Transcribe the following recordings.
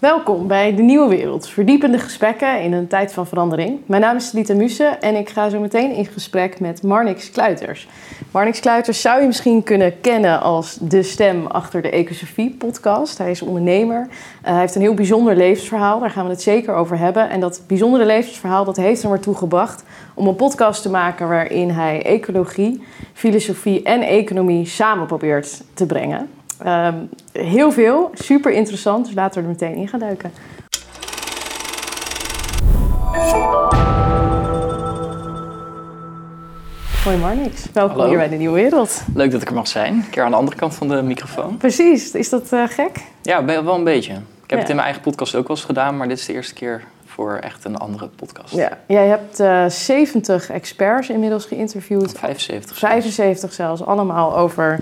Welkom bij De Nieuwe Wereld, verdiepende gesprekken in een tijd van verandering. Mijn naam is Lita Muse en ik ga zo meteen in gesprek met Marnix Kluiters. Marnix Kluiters zou je misschien kunnen kennen als de stem achter de Ecosofie podcast. Hij is ondernemer, uh, hij heeft een heel bijzonder levensverhaal, daar gaan we het zeker over hebben. En dat bijzondere levensverhaal dat heeft hem ertoe gebracht om een podcast te maken waarin hij ecologie, filosofie en economie samen probeert te brengen. Um, heel veel, super interessant, dus laten we er meteen in gaan duiken. Hoi Marnix, welkom Hallo. hier bij de Nieuwe Wereld. Leuk dat ik er mag zijn. Een keer aan de andere kant van de microfoon. Precies, is dat uh, gek? Ja, wel een beetje. Ik heb ja. het in mijn eigen podcast ook wel eens gedaan, maar dit is de eerste keer voor echt een andere podcast. Ja, jij hebt uh, 70 experts inmiddels geïnterviewd. 75. 75 zelfs, allemaal over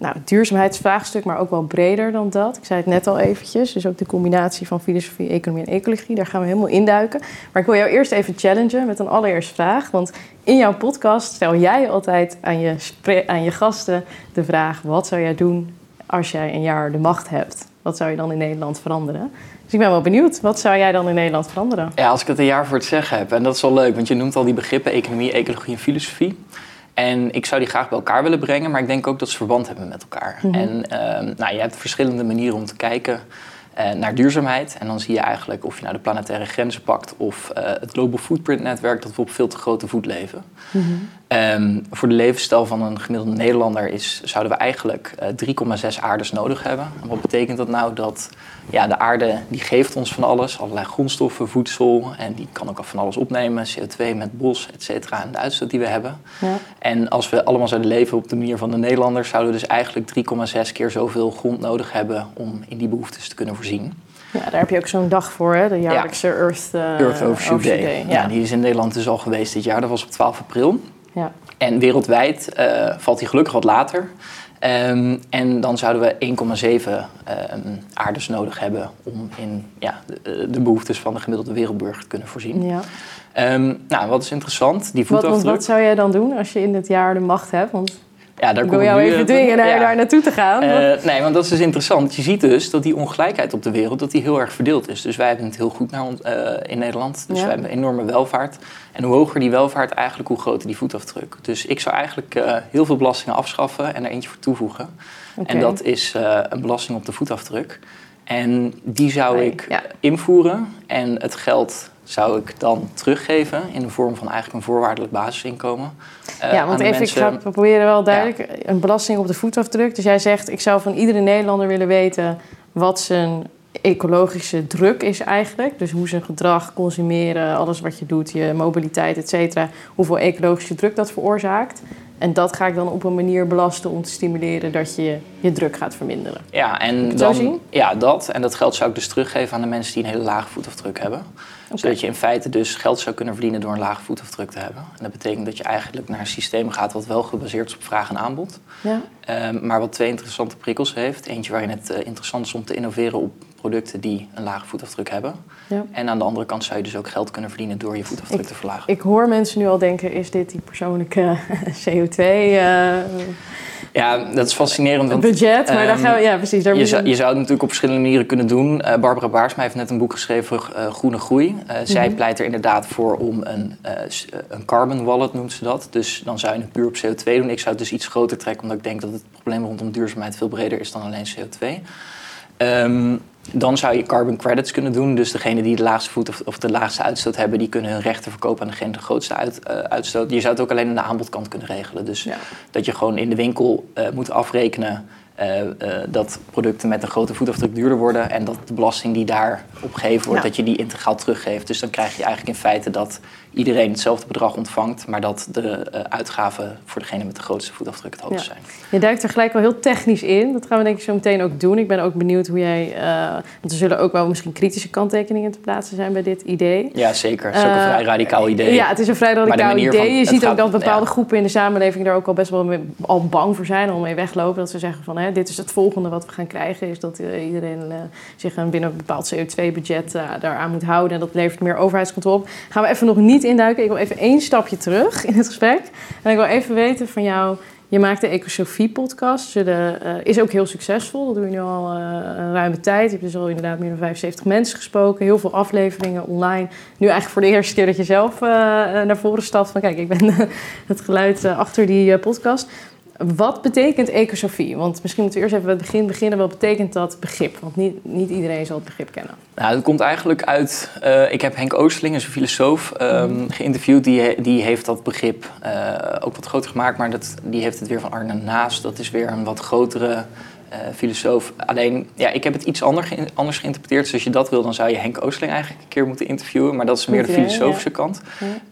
nou, duurzaamheidsvraagstuk, maar ook wel breder dan dat. Ik zei het net al eventjes, dus ook de combinatie van filosofie, economie en ecologie, daar gaan we helemaal induiken. Maar ik wil jou eerst even challengen met een allereerste vraag. Want in jouw podcast stel jij altijd aan je, aan je gasten de vraag: wat zou jij doen als jij een jaar de macht hebt? Wat zou je dan in Nederland veranderen? Dus ik ben wel benieuwd, wat zou jij dan in Nederland veranderen? Ja, als ik het een jaar voor het zeggen heb, en dat is wel leuk, want je noemt al die begrippen economie, ecologie en filosofie. En ik zou die graag bij elkaar willen brengen, maar ik denk ook dat ze verband hebben met elkaar. Mm -hmm. En uh, nou, je hebt verschillende manieren om te kijken uh, naar duurzaamheid. En dan zie je eigenlijk of je nou de planetaire grenzen pakt of uh, het Global Footprint netwerk, dat we op veel te grote voet leven. Mm -hmm. Um, voor de levensstijl van een gemiddelde Nederlander is, zouden we eigenlijk uh, 3,6 aardes nodig hebben. En wat betekent dat nou? Dat ja, de aarde die geeft ons van alles, allerlei grondstoffen, voedsel. En die kan ook van alles opnemen, CO2 met bos, et cetera, en de uitstoot die we hebben. Ja. En als we allemaal zouden leven op de manier van de Nederlanders, zouden we dus eigenlijk 3,6 keer zoveel grond nodig hebben om in die behoeftes te kunnen voorzien. Ja, daar heb je ook zo'n dag voor, hè? de jaarlijkse ja. Earth, uh, Earth Overshoot Day. Day. Ja. ja. die is in Nederland dus al geweest dit jaar. Dat was op 12 april. Ja. En wereldwijd uh, valt die gelukkig wat later. Um, en dan zouden we 1,7 um, aardes nodig hebben om in ja, de, de, behoeftes van de gemiddelde wereldburger te kunnen voorzien. Ja. Um, nou, wat is interessant, die wat, voetafdruk... wat zou jij dan doen als je in het jaar de macht hebt? Want ja, daar ik wil jou even dwingen naar, ja. daar naartoe te gaan. Uh, nee, want dat is dus interessant. Je ziet dus dat die ongelijkheid op de wereld dat die heel erg verdeeld is. Dus wij hebben het heel goed naar, uh, in Nederland. Dus Ja. wij hebben enorme welvaart. En hoe hoger die welvaart, eigenlijk hoe groter die voetafdruk. Dus ik zou eigenlijk uh, heel veel belastingen afschaffen en er eentje voor toevoegen. En dat is eh, een belasting op de voetafdruk. En die zou Nee, ik ja. invoeren. En het geld zou ik dan teruggeven in de vorm van eigenlijk een voorwaardelijk basisinkomen. eh, ja, want even, mensen. ik ga proberen wel duidelijk. Een belasting op de voetafdruk. Dus jij zegt, ik zou van iedere Nederlander willen weten wat zijn ecologische druk is eigenlijk. Dus hoe zijn gedrag, consumeren, alles wat je doet, je mobiliteit, et cetera. Hoeveel ecologische druk dat veroorzaakt. En dat ga ik dan op een manier belasten om te stimuleren dat je je druk gaat verminderen. Ja, en dan, zien? ja, dat. En dat geld zou ik dus teruggeven aan de mensen die een hele lage voetafdruk hebben. Zodat je in feite dus geld zou kunnen verdienen door een lage voetafdruk te hebben. En dat betekent dat je eigenlijk naar een systeem gaat wat wel gebaseerd is op vraag en aanbod. Ja. Ehm, maar wat twee interessante prikkels heeft. Eentje waarin het eh, interessant is om te innoveren op producten die een lage voetafdruk hebben. Ja. En aan de andere kant zou je dus ook geld kunnen verdienen door je voetafdruk te verlagen. Ik hoor mensen nu al denken, is dit die persoonlijke CO2 eh, ja, dat is fascinerend. Want, budget? Maar daar ehm, gaan we, ja precies. Daar Je zou, je zou het natuurlijk op verschillende manieren kunnen doen. Eh, Barbara Baarsma heeft net een boek geschreven, eh, Groene Groei. Eh, Zij Mhm. pleit er inderdaad voor om een, een carbon wallet, noemt ze dat. Dus dan zou je het puur op CO2 doen. Ik zou het dus iets groter trekken, omdat ik denk dat het probleem rondom duurzaamheid veel breder is dan alleen CO2. Ehm, dan zou je carbon credits kunnen doen. Dus degene die de laagste voet of, of de laagste uitstoot hebben, die kunnen hun rechten verkopen aan degene die de grootste uit, eh, uitstoot. Je zou het ook alleen aan de aanbodkant kunnen regelen. Dus Ja. dat je gewoon in de winkel eh, moet afrekenen eh, dat producten met een grote voetafdruk duurder worden. En dat de belasting die daarop gegeven wordt, Ja. dat je die integraal teruggeeft. Dus dan krijg je eigenlijk in feite dat iedereen hetzelfde bedrag ontvangt, maar dat de eh, uitgaven voor degene met de grootste voetafdruk het hoogst Ja. zijn. Je duikt er gelijk wel heel technisch in. Dat gaan we denk ik zo meteen ook doen. Ik ben ook benieuwd hoe jij... eh, want er zullen ook wel misschien kritische kanttekeningen te plaatsen zijn bij dit idee. Ja, zeker. Het is ook een Eh, vrij radicaal idee. Ja, het is een vrij radicaal idee. je ziet ook dat bepaalde ja. groepen in de samenleving daar ook al best wel mee, al bang voor zijn om mee weglopen. Dat ze zeggen van hè, dit is het volgende wat we gaan krijgen. Is dat iedereen zich binnen een bepaald CO2-budget eh, daaraan moet houden. En dat levert meer overheidscontrole op. Gaan we even nog niet induiken. Ik wil even één stapje terug in het gesprek. En ik wil even weten van jou. Je maakt de Ecosofie-podcast. Uh, is ook heel succesvol. Dat doe je nu al uh, een ruime tijd. Je hebt dus al inderdaad meer dan 75 mensen gesproken. Heel veel afleveringen online. Nu eigenlijk voor de eerste keer dat je zelf uh, naar voren stapt. Van kijk, ik ben het geluid achter die podcast. Wat betekent ecosofie? Want misschien moeten we eerst even bij het begin beginnen. Wat betekent dat begrip? Want niet, niet iedereen zal het begrip kennen. Nou, het komt eigenlijk uit... Uh, ik heb Henk Oosterling, een filosoof, um, geïnterviewd. Die, die heeft dat begrip uh, ook wat groter gemaakt. Maar dat, die heeft het weer van Arne Naas. Dat is weer een wat grotere filosoof. Alleen, ja, ik heb het iets anders, anders geïnterpreteerd. Dus als je dat wil, dan zou je Henk Oosterling eigenlijk een keer moeten interviewen. Maar dat is meer de filosofische ja. kant.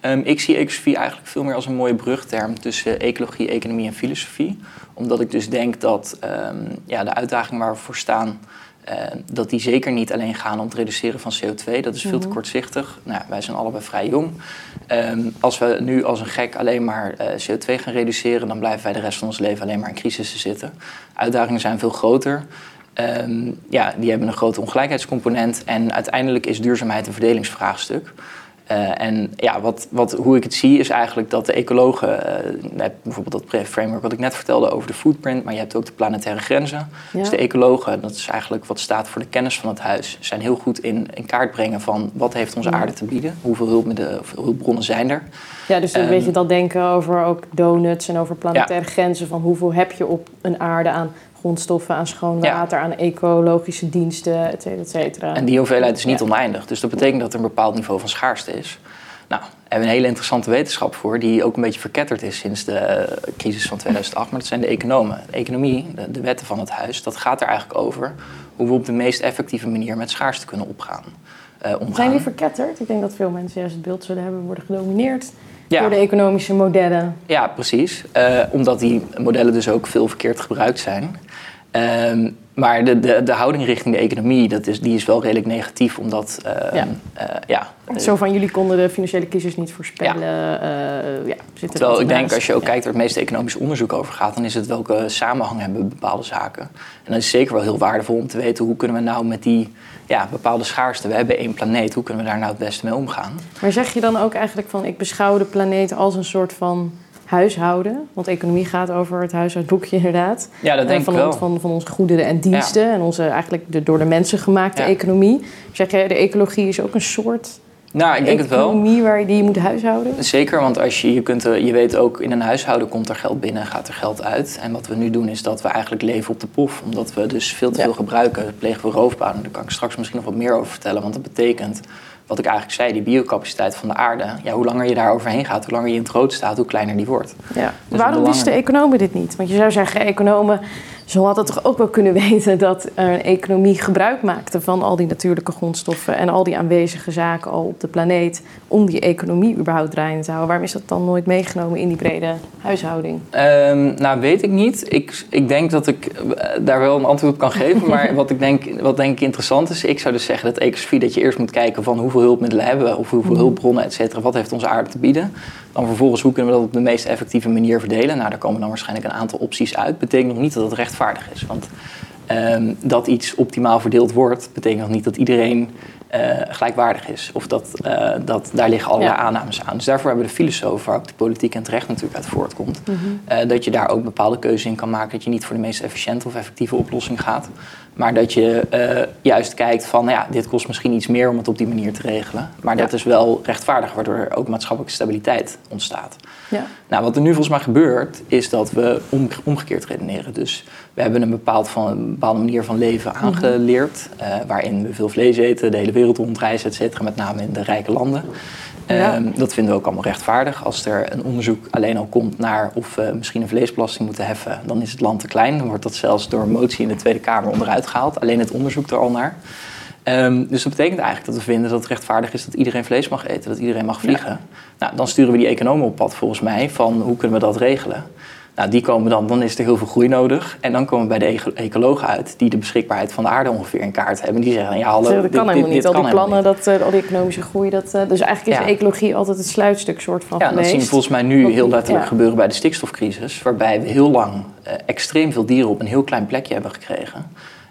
Ja. Um, ik zie ecosofie eigenlijk veel meer als een mooie brugterm tussen ecologie, economie en filosofie. Omdat ik dus denk dat um, ja, de uitdagingen waar we voor staan... Uh, dat die zeker niet alleen gaan om het reduceren van CO2. Dat is veel te Mhm. kortzichtig. Nou, wij zijn allebei vrij jong. Um, als we nu als een gek alleen maar uh, CO2 gaan reduceren, dan blijven wij de rest van ons leven alleen maar in crisissen zitten. Uitdagingen zijn veel groter. Um, ja, die hebben een grote ongelijkheidscomponent. En uiteindelijk is duurzaamheid een verdelingsvraagstuk. Uh, en ja, wat, wat, hoe ik het zie is eigenlijk dat de ecologen, uh, bijvoorbeeld dat framework wat ik net vertelde over de footprint, maar je hebt ook de planetaire grenzen. Ja. Dus de ecologen, dat is eigenlijk wat staat voor de kennis van het huis, zijn heel goed in, in kaart brengen van wat heeft onze aarde te bieden, hoeveel hulpmiddelen, hulpbronnen zijn er. Ja, dus een um, beetje dat denken over ook donuts en over planetaire ja. grenzen, van hoeveel heb je op een aarde aan grondstoffen, aan schoon water, ja. aan ecologische diensten, et cetera, et cetera. En die hoeveelheid is niet ja. oneindig. Dus dat betekent dat er een bepaald niveau van schaarste is. Nou, daar hebben we een hele interessante wetenschap voor, die ook een beetje verketterd is sinds de crisis van 2008. Maar dat zijn de economen. De economie, de, de wetten van het huis, dat gaat er eigenlijk over hoe we op de meest effectieve manier met schaarste kunnen opgaan. Uh, omgaan. Zijn die verketterd? Ik denk dat veel mensen juist het beeld zullen hebben worden gedomineerd ja. door de economische modellen. Ja, precies. Uh, omdat die modellen dus ook veel verkeerd gebruikt zijn. Um, maar de, de, de houding richting de economie, dat is, die is wel redelijk negatief, omdat... Uh, ja. Uh, ja. Zo van, jullie konden de financiële crisis niet voorspellen. Ja. Uh, ja, Terwijl ik denk, als je ook kijkt waar het meeste economisch onderzoek over gaat... dan is het welke samenhang hebben bepaalde zaken. En dat is zeker wel heel waardevol om te weten... hoe kunnen we nou met die ja, bepaalde schaarste... we hebben één planeet, hoe kunnen we daar nou het beste mee omgaan? Maar zeg je dan ook eigenlijk van... ik beschouw de planeet als een soort van huishouden. Want economie gaat over het huishoudboekje inderdaad. Ja, dat denk van, ik wel. Van, van onze goederen en diensten. Ja. En onze eigenlijk de door de mensen gemaakte ja. economie. Zeg je, de ecologie is ook een soort nou, ik denk het wel. economie waar je die moet huishouden? Zeker, want als je, je, kunt, je weet ook in een huishouden komt er geld binnen, gaat er geld uit. En wat we nu doen is dat we eigenlijk leven op de pof. Omdat we dus veel te veel gebruiken, plegen we roofbouw. Daar kan ik straks misschien nog wat meer over vertellen. Want dat betekent wat ik eigenlijk zei, die biocapaciteit van de aarde. Ja, hoe langer je daar overheen gaat, hoe langer je in het rood staat, hoe kleiner die wordt. Ja. Dus Waarom wisten economen dit niet? Want je zou zeggen, economen zo had het toch ook wel kunnen weten dat een economie gebruik maakte van al die natuurlijke grondstoffen en al die aanwezige zaken al op de planeet om die economie überhaupt draaiende te houden. Waarom is dat dan nooit meegenomen in die brede huishouding? Um, nou, weet ik niet. Ik, ik denk dat ik daar wel een antwoord op kan geven. Maar wat ik denk, wat denk ik interessant is, ik zou dus zeggen dat ecosofie dat je eerst moet kijken van hoeveel hulpmiddelen hebben we of hoeveel hulpbronnen, et cetera. Wat heeft onze aarde te bieden? Dan vervolgens, hoe kunnen we dat op de meest effectieve manier verdelen? Nou, daar komen dan waarschijnlijk een aantal opties uit. Betekent nog niet dat het rechtvaardig is. Want um, dat iets optimaal verdeeld wordt, betekent nog niet dat iedereen uh, gelijkwaardig is. Of dat, uh, dat daar liggen allerlei ja. aannames aan. Dus daarvoor hebben de filosofen, waar ook de politiek en terecht natuurlijk uit voortkomt, mm -hmm. uh, dat je daar ook bepaalde keuzes in kan maken. Dat je niet voor de meest efficiënte of effectieve oplossing gaat. Maar dat je juist kijkt van, nou ja, dit kost misschien iets meer om het op die manier te regelen. Maar ja. dat is wel rechtvaardig, waardoor er ook maatschappelijke stabiliteit ontstaat. Ja. Nou, wat er nu volgens mij gebeurt, is dat we om, omgekeerd redeneren. Dus we hebben een, bepaald van, een bepaalde manier van leven aangeleerd, mm -hmm. waarin we veel vlees eten, de hele wereld rondreizen, et cetera, met name in de rijke landen. Ja. Um, dat vinden we ook allemaal rechtvaardig. Als er een onderzoek alleen al komt naar of we misschien een vleesbelasting moeten heffen, dan is het land te klein. Dan wordt dat zelfs door een motie in de Tweede Kamer onderuit gehaald. Alleen het onderzoek er al naar. Um, dus dat betekent eigenlijk dat we vinden dat het rechtvaardig is dat iedereen vlees mag eten, dat iedereen mag vliegen. Ja. Nou, dan sturen we die economen op pad volgens mij van hoe kunnen we dat regelen. Nou, die komen dan, dan is er heel veel groei nodig. En dan komen we bij de ecologen uit, die de beschikbaarheid van de aarde ongeveer in kaart hebben. Die zeggen, ja hallo, dat kan dit, helemaal dit, niet. dit al die plannen, dat, uh, al die economische groei. Dat, uh, dus eigenlijk is Ja. ecologie altijd het sluitstuk soort van Ja, dat zien we volgens mij nu heel letterlijk ja. gebeuren bij de stikstofcrisis. Waarbij we heel lang eh, extreem veel dieren op een heel klein plekje hebben gekregen.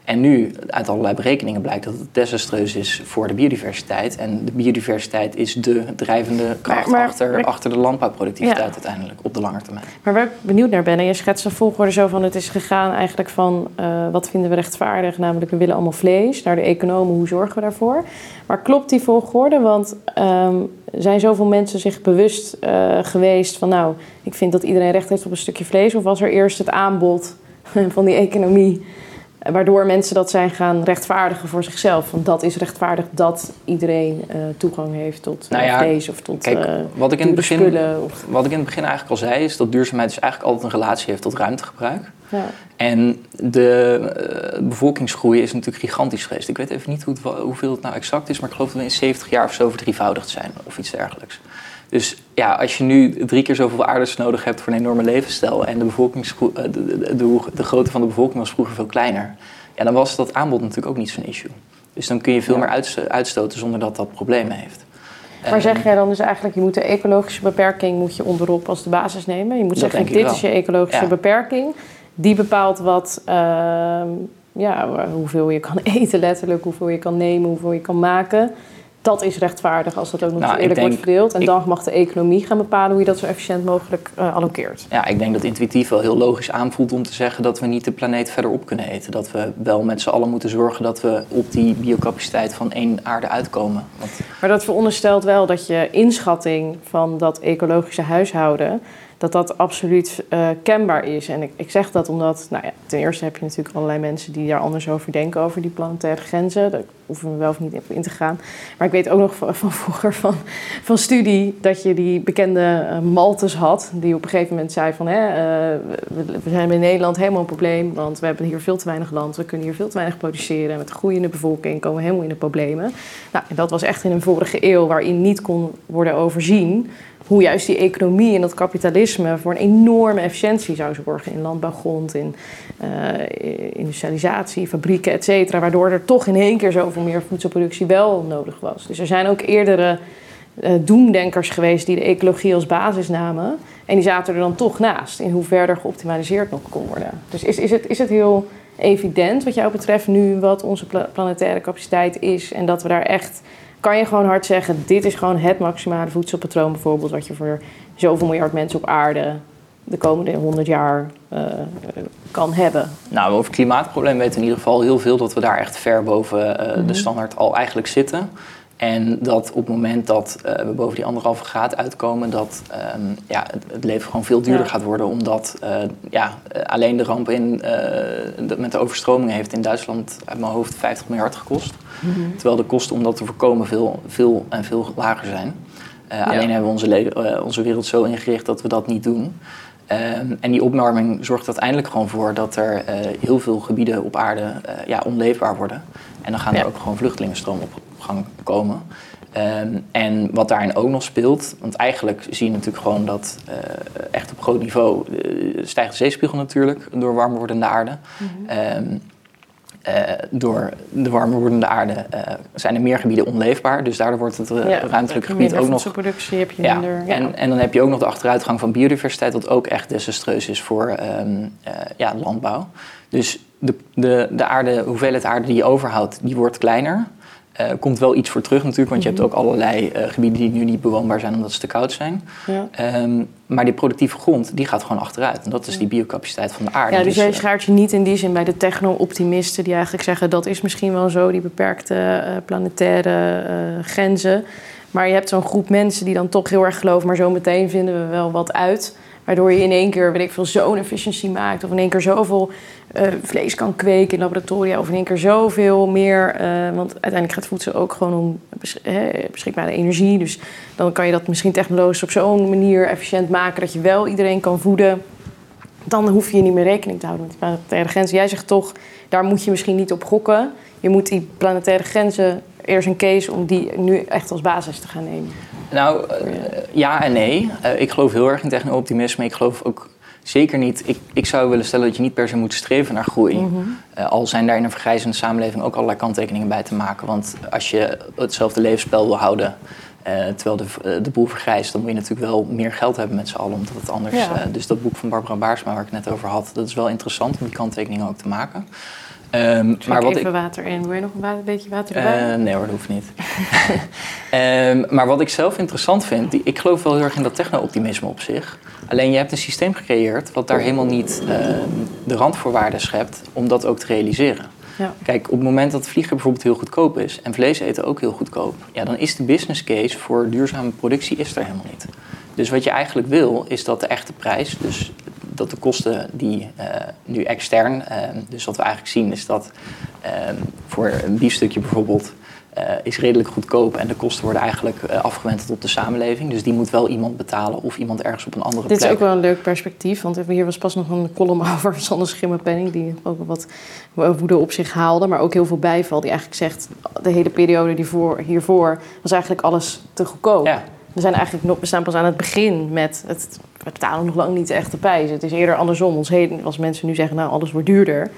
En nu, uit allerlei berekeningen blijkt dat het desastreus is voor de biodiversiteit. En de biodiversiteit is de drijvende kracht achter, achter de landbouwproductiviteit uiteindelijk op de lange termijn. Maar waar ik benieuwd naar ben, en je schetst een volgorde zo van het is gegaan eigenlijk van uh, wat vinden we rechtvaardig, namelijk we willen allemaal vlees, naar de economen, hoe zorgen we daarvoor? Maar klopt die volgorde? Want um, zijn zoveel mensen zich bewust uh, geweest van nou, ik vind dat iedereen recht heeft op een stukje vlees? Of was er eerst het aanbod van die economie? Waardoor mensen dat zijn gaan rechtvaardigen voor zichzelf. Want dat is rechtvaardig dat iedereen uh, toegang heeft tot nou ja, vlees of tot kijk, uh, wat ik in het begin, of... Wat ik in het begin eigenlijk al zei, is dat duurzaamheid dus eigenlijk altijd een relatie heeft tot ruimtegebruik. Ja. En de uh, bevolkingsgroei is natuurlijk gigantisch geweest. Ik weet even niet hoe het, hoeveel het nou exact is, maar ik geloof dat we in 70 jaar of zo verdrievoudigd zijn of iets dergelijks. Dus ja, als je nu drie keer zoveel aardes nodig hebt voor een enorme levensstijl en de, bevolkingsgroei, de, de, de, de grootte van de bevolking was vroeger veel kleiner, ja, dan was dat aanbod natuurlijk ook niet zo'n issue. Dus dan kun je veel meer uitstoten zonder dat dat problemen heeft. Maar zeg jij dan dus eigenlijk, je moet de ecologische beperking moet je onderop als de basis nemen? Je moet zeggen, dit is je ecologische beperking. Die bepaalt wat, uh, ja, hoeveel je kan eten letterlijk, hoeveel je kan nemen, hoeveel je kan maken dat is rechtvaardig als dat ook nog nou, eerlijk wordt verdeeld. En dan mag de economie gaan bepalen hoe je dat zo efficiënt mogelijk uh, allokeert. Ja, ik denk dat intuïtief wel heel logisch aanvoelt om te zeggen dat we niet de planeet verder op kunnen eten. Dat we wel met z'n allen moeten zorgen dat we op die biocapaciteit van één aarde uitkomen. Want... Maar dat veronderstelt wel dat je inschatting van dat ecologische huishouden dat dat absoluut uh, kenbaar is. En ik, ik, zeg dat omdat, nou ja, ten eerste heb je natuurlijk allerlei mensen die daar anders over denken, over die planetaire grenzen. Daar hoeven we wel of niet in te gaan. Maar ik weet ook nog van, vroeger van, van studie dat je die bekende uh, Maltes had, die op een gegeven moment zei van, hè, uh, we, we, zijn in Nederland helemaal een probleem, want we hebben hier veel te weinig land, we kunnen hier veel te weinig produceren. Met de groeiende bevolking komen we helemaal in de problemen. Nou, en dat was echt in een vorige eeuw waarin niet kon worden overzien hoe juist die economie en dat kapitalisme voor een enorme efficiëntie zou zorgen in landbouwgrond, in uh, industrialisatie, fabrieken, et cetera. Waardoor er toch in één keer zoveel meer voedselproductie wel nodig was. Dus er zijn ook eerdere uh, geweest die de ecologie als basis namen. En die zaten er dan toch naast in hoe verder geoptimaliseerd nog kon worden. Dus is, is, het, is het heel evident wat jou betreft nu wat onze planetaire capaciteit is en dat we daar echt kan je gewoon hard zeggen: dit is gewoon het maximale voedselpatroon, bijvoorbeeld, wat je voor zoveel miljard mensen op aarde de komende 100 jaar uh, kan hebben? Nou, over het klimaatprobleem weten we in ieder geval heel veel dat we daar echt ver boven uh, de mhm. standaard al eigenlijk zitten. En dat op het moment dat uh, we boven die anderhalve graad uitkomen, dat um, ja, het, het, leven gewoon veel duurder ja. gaat worden. Omdat uh, ja, alleen de ramp in, uh, de, met de overstromingen heeft in Duitsland uit mijn hoofd 50 miljard gekost. Mm -hmm. Terwijl de kosten om dat te voorkomen veel, veel en veel lager zijn. Ja. Alleen hebben we onze, onze wereld zo ingericht dat we dat niet doen. Um, en die opwarming zorgt uiteindelijk gewoon voor dat er heel veel gebieden op aarde ja, onleefbaar worden. En dan gaan er ook gewoon vluchtelingenstroom op gang komen. Um, en wat daarin ook nog speelt, want eigenlijk zie je natuurlijk gewoon dat uh, echt op groot niveau uh, stijgt de zeespiegel natuurlijk door warmer wordende aarde. Mm -hmm. um, uh, door de warmer wordende aarde zijn er meer gebieden onleefbaar. Dus daardoor wordt het ja, ruimtelijk gebied ook nog. productie heb je ja, minder. Ja. En, en dan heb je ook nog de achteruitgang van biodiversiteit, wat ook echt desastreus is voor um, ja, landbouw. Dus de, de, de aarde, hoeveelheid aarde die je overhoudt, die wordt kleiner. Uh, komt wel iets voor terug natuurlijk, want je hebt mhm. ook allerlei uh, gebieden die nu niet bewoonbaar zijn omdat ze te koud zijn. Ja. Um, maar die productieve grond, die gaat gewoon achteruit. En dat is die biocapaciteit van de aarde. Ja, dus, dus jij uh, schaart je niet in die zin bij de techno-optimisten die eigenlijk zeggen dat is misschien wel zo, die beperkte planetaire grenzen. Maar je hebt zo'n groep mensen die dan toch heel erg geloven, maar zo meteen vinden we wel wat uit. Waardoor je in één keer, weet ik veel, zo'n efficiëntie maakt. Of in één keer zoveel uh, vlees kan kweken in laboratoria. Of in één keer zoveel meer. Uh, want uiteindelijk gaat voedsel ook gewoon om besch beschikbare energie. Dus dan kan je dat misschien technologisch op zo'n manier efficiënt maken dat je wel iedereen kan voeden. Dan hoef je niet meer rekening te houden met planetaire grenzen. Jij zegt toch, daar moet je misschien niet op gokken. Je moet die planetaire grenzen eerst een case om die nu echt als basis te gaan nemen. Nou, uh, ja en nee. Uh, ik geloof heel erg in techno-optimisme. Ik geloof ook zeker niet... Ik, ik zou willen stellen dat je niet per se moet streven naar groei. Mm -hmm. uh, al zijn daar in een vergrijzende samenleving ook allerlei kanttekeningen bij te maken. Want als je hetzelfde levensspel wil houden... terwijl de, de boel vergrijst, dan moet je natuurlijk wel meer geld hebben met z'n allen, omdat het anders... Ja. dus dat boek van Barbara Baarsma, waar ik het net over had, dat is wel interessant om die kanttekeningen ook te maken. Um, maar wat even ik, water in. Wil je nog een beetje water erbij? Uh, nee hoor, dat hoeft niet. um, maar wat ik zelf interessant vind, die, ik geloof wel heel erg in dat techno-optimisme op zich. Alleen je hebt een systeem gecreëerd wat daar helemaal niet uh, de randvoorwaarden schept om dat ook te realiseren. Ja. Kijk, op het moment dat vliegen bijvoorbeeld heel goedkoop is en vlees eten ook heel goedkoop, ja, dan is de business case voor duurzame productie is er helemaal niet. Dus wat je eigenlijk wil, is dat de echte prijs, dus dat de kosten die uh, nu extern, uh, dus wat we eigenlijk zien is dat uh, voor een biefstukje bijvoorbeeld is redelijk goedkoop en de kosten worden eigenlijk afgewend op de samenleving. Dus die moet wel iemand betalen of iemand ergens op een andere plek. Dit is ook wel een leuk perspectief, want hier was pas nog een column over Sander Schimmelpenning die ook wat woede op zich haalde, maar ook heel veel bijval. Die eigenlijk zegt, de hele periode die voor, hiervoor was eigenlijk alles te goedkoop. Ja. We, zijn eigenlijk nog, we staan pas aan het begin met het we betalen nog lang niet de prijs. Het is eerder andersom. Ons heden, als mensen nu zeggen, nou alles wordt duurder.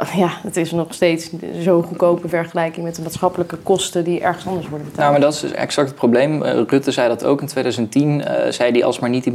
Uh, ja, het is nog steeds zo goedkoop in vergelijking met de maatschappelijke kosten die ergens anders worden betaald. Nou, maar dat is dus exact het probleem. Uh, Rutte zei dat ook in 2010. Uh, eh, zei hij als maar niet die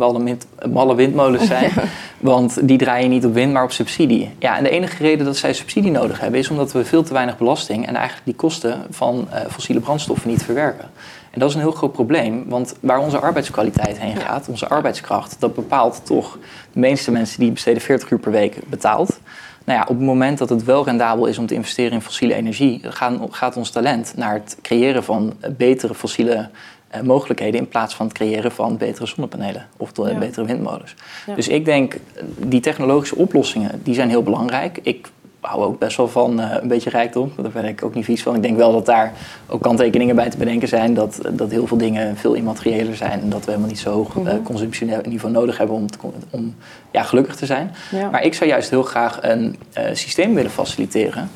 malle windmolens zijn. Want die draaien niet op wind, maar op subsidie. Ja, en de enige reden dat zij subsidie nodig hebben is omdat we veel te weinig belasting en eigenlijk die kosten van fossiele brandstoffen niet verwerken. En dat is een heel groot probleem, want waar onze arbeidskwaliteit heen gaat, onze arbeidskracht, dat bepaalt toch de meeste mensen die besteden 40 uur per week betaald. Nou ja, op het moment dat het wel rendabel is om te investeren in fossiele energie, gaat ons talent naar het creëren van betere fossiele uh, mogelijkheden in plaats van het creëren van betere zonnepanelen of betere windmolens. Dus ik denk, die technologische oplossingen, die zijn heel belangrijk. Ik hou ook best wel van uh, een beetje rijkdom. Daar ben ik ook niet vies van. Ik denk wel dat daar ook kanttekeningen bij te bedenken zijn. Dat, dat heel veel dingen veel immateriëler zijn. En dat we helemaal niet zo hoog uh, consumptieniveau nodig hebben om, te, om ja, gelukkig te zijn. Maar ik zou juist heel graag een uh, systeem willen faciliteren.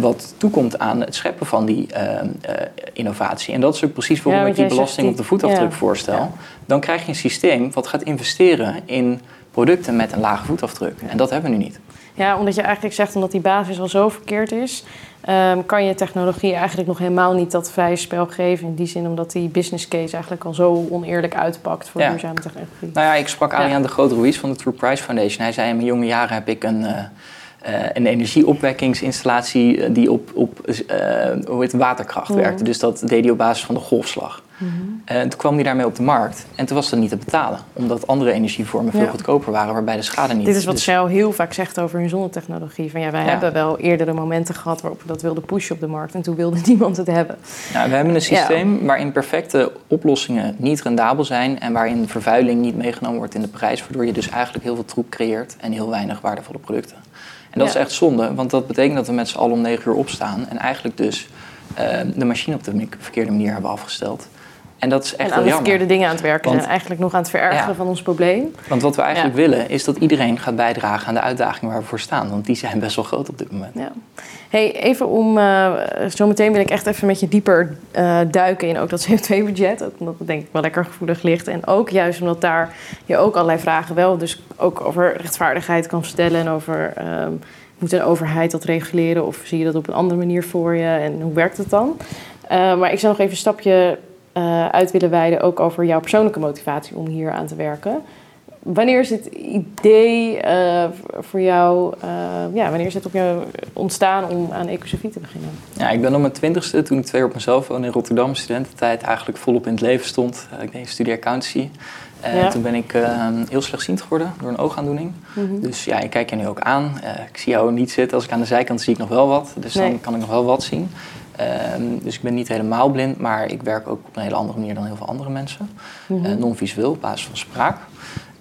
wat toekomt aan het scheppen van die innovatie. En dat is ook precies waarom ik die belasting op de voetafdruk voorstel. Dan krijg je een systeem wat gaat investeren in producten met een lage voetafdruk. En dat hebben we nu niet. Ja, omdat je eigenlijk zegt, omdat die basis al zo verkeerd is, um, kan je technologie eigenlijk nog helemaal niet dat vrije spel geven. In die zin omdat die business case eigenlijk al zo oneerlijk uitpakt voor duurzame technologie. Nou ja, ik sprak Adriaan ja. de Groot Ruiz van de True Price Foundation. Hij zei in mijn jonge jaren heb ik een. Uh, uh, een energieopwekkingsinstallatie eh, die op, op uh, hoe heet, waterkracht werkte. Dus dat deed hij op basis van de golfslag. En eh, toen kwam hij daarmee op de markt. En toen was dat niet te betalen. Omdat andere energievormen veel goedkoper waren, waarbij de schade niet... Dit is wat dus... Shell heel vaak zegt over hun zonnetechnologie. Van ja, wij hebben wel eerdere momenten gehad waarop we dat wilden pushen op de markt. En toen wilde niemand het hebben. Nou, we hebben een systeem waarin perfecte oplossingen niet rendabel zijn. En waarin vervuiling niet meegenomen wordt in de prijs. Waardoor je dus eigenlijk heel veel troep creëert en heel weinig waardevolle producten. En dat is echt zonde, want dat betekent dat we met z'n allen om negen uur opstaan. En eigenlijk dus uh, de machine op de verkeerde manier hebben afgesteld. En dat is echt en aan de verkeerde dingen aan het werken en eigenlijk nog aan het verergeren van ons probleem. Want wat we eigenlijk willen is dat iedereen gaat bijdragen aan de uitdagingen waar we voor staan. Want die zijn best wel groot op dit moment. Ja. Hey, even om, uh, zometeen wil ik echt even met je dieper uh, duiken in ook dat CO2-budget. Omdat het denk ik wel lekker gevoelig ligt. En ook juist omdat daar je ook allerlei vragen wel dus ook over rechtvaardigheid kan stellen. En over, um, moet een overheid dat reguleren of zie je dat op een andere manier voor je? En hoe werkt het dan? Uh, maar ik zou nog even een stapje uh, uit willen wijden, ook over jouw persoonlijke motivatie om hier aan te werken. Wanneer is het idee uh, voor jou, uh, ja, wanneer is het op jou ontstaan om aan Ecosofie te beginnen? Ja, ik ben op mijn twintigste, toen ik twee op mezelf woonde in Rotterdam, studententijd, eigenlijk volop in het leven stond. ik deed studie accountancy. En toen ben ik heel slechtziend geworden door een oogaandoening. Mm Dus ja, ik kijk je nu ook aan. ik zie jou niet zitten. Als ik aan de zijkant zie ik nog wel wat. Dus dan kan ik nog wel wat zien. Ehm, dus ik ben niet helemaal blind, maar ik werk ook op een hele andere manier dan heel veel andere mensen. Mm non-visueel, op basis van spraak.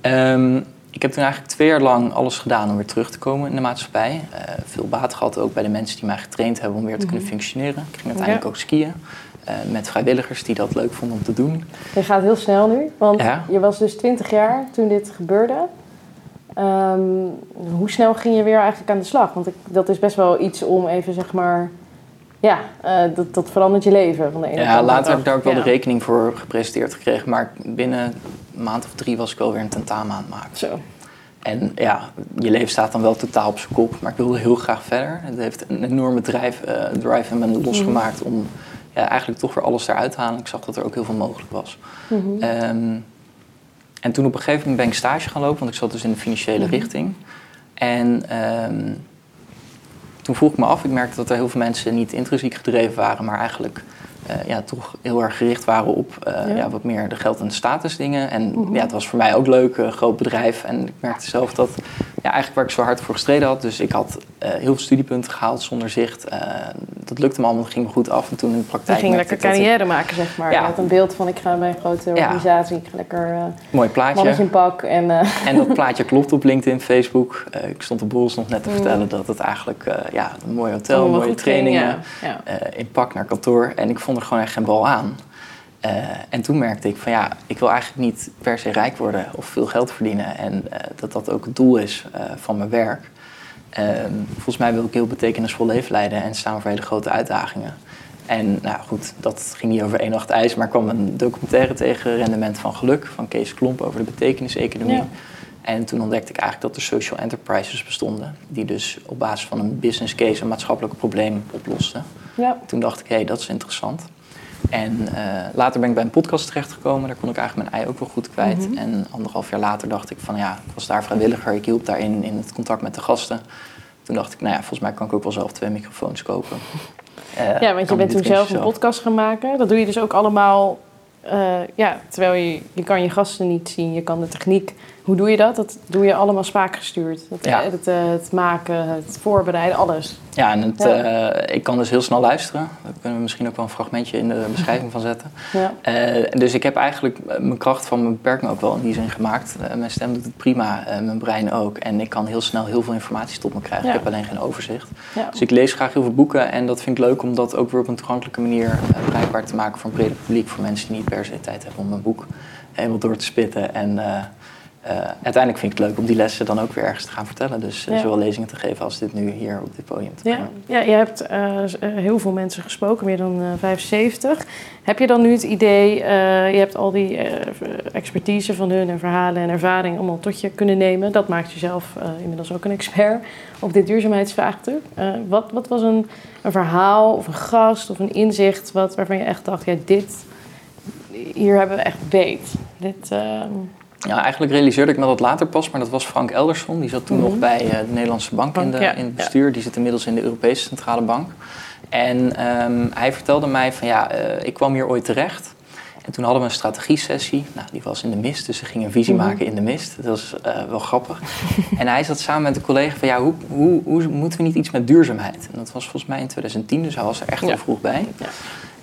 Ehm, ik heb toen eigenlijk twee jaar lang alles gedaan om weer terug te komen in de maatschappij. Uh, veel baat gehad ook bij de mensen die mij getraind hebben om weer te kunnen mhm. functioneren. Ik ging uiteindelijk ook skiën. Uh, met vrijwilligers die dat leuk vonden om te doen. Je gaat heel snel nu, want je was dus 20 jaar toen dit gebeurde. Ehm, hoe snel ging je weer eigenlijk aan de slag? Want ik, dat is best wel iets om even zeg maar ja, uh, dat, dat verandert je leven van de ene Ja, later heb ik daar ook wel de rekening voor gepresenteerd gekregen. Maar binnen een maand of drie was ik wel weer een tentamen aan het maken. Zo. En ja, je leven staat dan wel totaal op zijn kop. Maar ik wilde heel graag verder. Het heeft een enorme drijf, uh, drive in me losgemaakt om ja, eigenlijk toch weer alles eruit te halen. Ik zag dat er ook heel veel mogelijk was. Mm -hmm. um, en toen op een gegeven moment ben ik stage gaan lopen, want ik zat dus in de financiële mm -hmm. richting. En um, toen vroeg ik me af, ik merkte dat er heel veel mensen niet intrinsiek gedreven waren, maar eigenlijk ja, toch heel erg gericht waren op uh, ja. wat meer de geld- en statusdingen. En Mhm. ja, het was voor mij ook leuk, een groot bedrijf. En ik merkte zelf dat ja, eigenlijk waar ik zo hard voor gestreden had. Dus ik had heel veel studiepunten gehaald zonder zicht. dat lukte me allemaal, dat ging me goed af. En toen in de praktijk. Je ging lekker carrière maken, zeg maar. Ja. Je had een beeld van ik ga bij een grote organisatie, ik ga lekker Mooi plaatje. mannetje in pak. En, en dat plaatje klopt op LinkedIn, Facebook. ik stond op Boels nog net te Mm. vertellen dat het eigenlijk ja, een mooi hotel, mooie ging, trainingen, ja. Ja. in pak naar kantoor. En ik vond gewoon echt geen bal aan. Uh, en toen merkte ik van ja, ik wil eigenlijk niet per se rijk worden of veel geld verdienen. En uh, dat dat ook het doel is uh, van mijn werk. Ehm, volgens mij wil ik heel betekenisvol leven leiden en staan voor hele grote uitdagingen. En nou goed, dat ging niet over één nacht ijs, maar kwam een documentaire tegen Rendement van Geluk van Kees Klomp over de betekeniseconomie. En toen ontdekte ik eigenlijk dat er social enterprises bestonden, die dus op basis van een business case een maatschappelijk probleem oplosten. Ja. Toen dacht ik, hé, hey, dat is interessant. En uh, later ben ik bij een podcast terechtgekomen. Daar kon ik eigenlijk mijn ei ook wel goed kwijt. Mhm. En anderhalf jaar later dacht ik van ja, ik was daar vrijwilliger. Ik hielp daarin in het contact met de gasten. Toen dacht ik, nou ja, volgens mij kan ik ook wel zelf twee microfoons kopen. Uh, ja, want je bent toen zelf een podcast gaan maken. Dat doe je dus ook allemaal... Uh, ja, terwijl je, je kan je gasten niet zien, je kan de techniek... Hoe doe je dat? Dat doe je allemaal spraakgestuurd. Het Ja. editen, het maken, het voorbereiden, alles. Ja, en het, Ja. eh, ik kan dus heel snel luisteren. Daar kunnen we misschien ook wel een fragmentje in de beschrijving van zetten. Ja. Eh, dus ik heb eigenlijk eh, mijn kracht van mijn beperking ook wel in die zin gemaakt. Eh, mijn stem doet het prima, eh, mijn brein ook. En ik kan heel snel heel veel informatie tot me krijgen. Ik heb alleen geen overzicht. Ja. Dus ik lees graag heel veel boeken. En dat vind ik leuk om dat ook weer op een toegankelijke manier eh, bereikbaar te maken voor een breder publiek. Voor mensen die niet per se tijd hebben om een boek helemaal door te spitten. En eh, eh, uiteindelijk vind ik het leuk om die lessen dan ook weer ergens te gaan vertellen. Dus eh, Ja. zowel lezingen te geven als dit nu hier op dit podium te Ja, doen. ja je hebt eh, eh, heel veel mensen gesproken, meer dan eh 75. Heb je dan nu het idee, eh, je hebt al die eh, expertise van hun en verhalen en ervaring allemaal tot je kunnen nemen. Dat maakt jezelf eh, inmiddels ook een expert op dit duurzaamheidsvraagstuk. Eh, wat, wat was een, een verhaal of een gast of een inzicht wat, waarvan je echt dacht, ja, dit, hier hebben we echt beet. Dit, eh, Ja, eigenlijk realiseerde ik me dat later pas, maar dat was Frank Elderson. Die zat toen Mhm. nog bij eh, de Nederlandse Bank in, de, Ja, in het bestuur. Die zit inmiddels in de Europese Centrale Bank. En ehm, hij vertelde mij van ja, eh, ik kwam hier ooit terecht. En toen hadden we een strategie-sessie. Nou, die was in de mist, dus ze gingen een visie Mhm. maken in de mist. Dat was eh, wel grappig. en hij zat samen met een collega van ja, hoe, hoe, hoe moeten we niet iets met duurzaamheid? En dat was volgens mij in 2010, dus hij was er echt Ja. wel vroeg bij. Ja.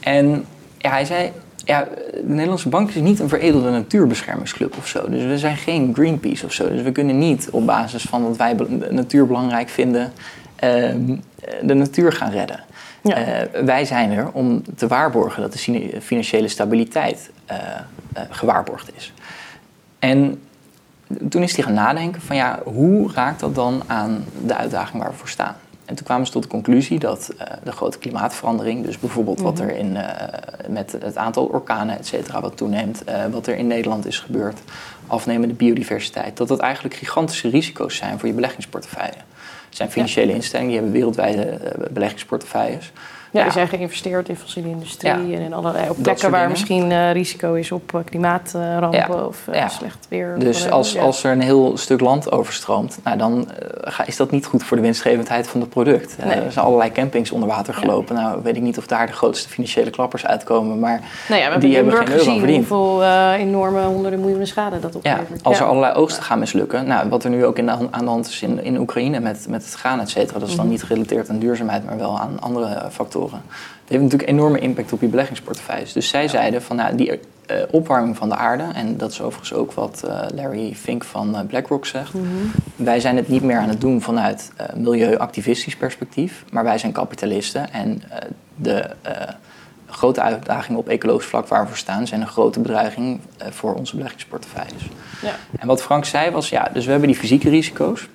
En ja, hij zei, ja, de Nederlandse bank is niet een veredelde natuurbeschermingsclub of zo. Dus we zijn geen Greenpeace of zo. Dus we kunnen niet op basis van wat wij natuur belangrijk vinden, ehm, de natuur gaan redden. Ja. Eh, wij zijn er om te waarborgen dat de financiële stabiliteit eh, eh, gewaarborgd is. En toen is hij gaan nadenken van ja, hoe raakt dat dan aan de uitdaging waar we voor staan? En toen kwamen ze tot de conclusie dat eh, de grote klimaatverandering, dus bijvoorbeeld wat er in, eh, met het aantal orkanen, et cetera, wat toeneemt, eh, wat er in Nederland is gebeurd, afnemende biodiversiteit, dat dat eigenlijk gigantische risico's zijn voor je beleggingsportefeuille. Er zijn financiële instellingen die hebben wereldwijde beleggingsportefeuilles. Ja, die zijn geïnvesteerd in fossiele industrie Ja. en in allerlei op plekken waar dingen. misschien eh, risico is op eh, klimaatrampen Ja. of eh, Ja. slecht weer. Dus als, Ja. als er een heel stuk land overstroomt, nou dan ga- is dat niet goed voor de winstgevendheid van het product. Eh, Nee. er zijn allerlei campings onder water Ja. gelopen. Nou, weet ik niet of daar de grootste financiële klappers uitkomen. Maar Nou ja, we hebben die hebben geen euro gezien verdiend. hoeveel eh, enorme honderden miljoenen schade dat ja, oplevert. als Ja. er allerlei oogsten gaan mislukken, nou, wat er nu ook in de, aan de hand is in, in Oekraïne met, met het graan, et cetera, dat is dan Mhm. niet gerelateerd aan duurzaamheid, maar wel aan andere eh, factoren. Dat heeft natuurlijk enorme impact op je beleggingsportefeuilles. Dus zij zeiden van nou, die eh, opwarming van de aarde, en dat is overigens ook wat eh, Larry Fink van eh, BlackRock zegt. Mhm. Wij zijn het niet meer aan het doen vanuit milieuactivistisch perspectief, maar wij zijn kapitalisten en de grote uitdagingen op ecologisch vlak waar we voor staan zijn een grote bedreiging voor onze beleggingsportefeuilles. Ja. En wat Frank zei was, ja, dus we hebben die fysieke risico's.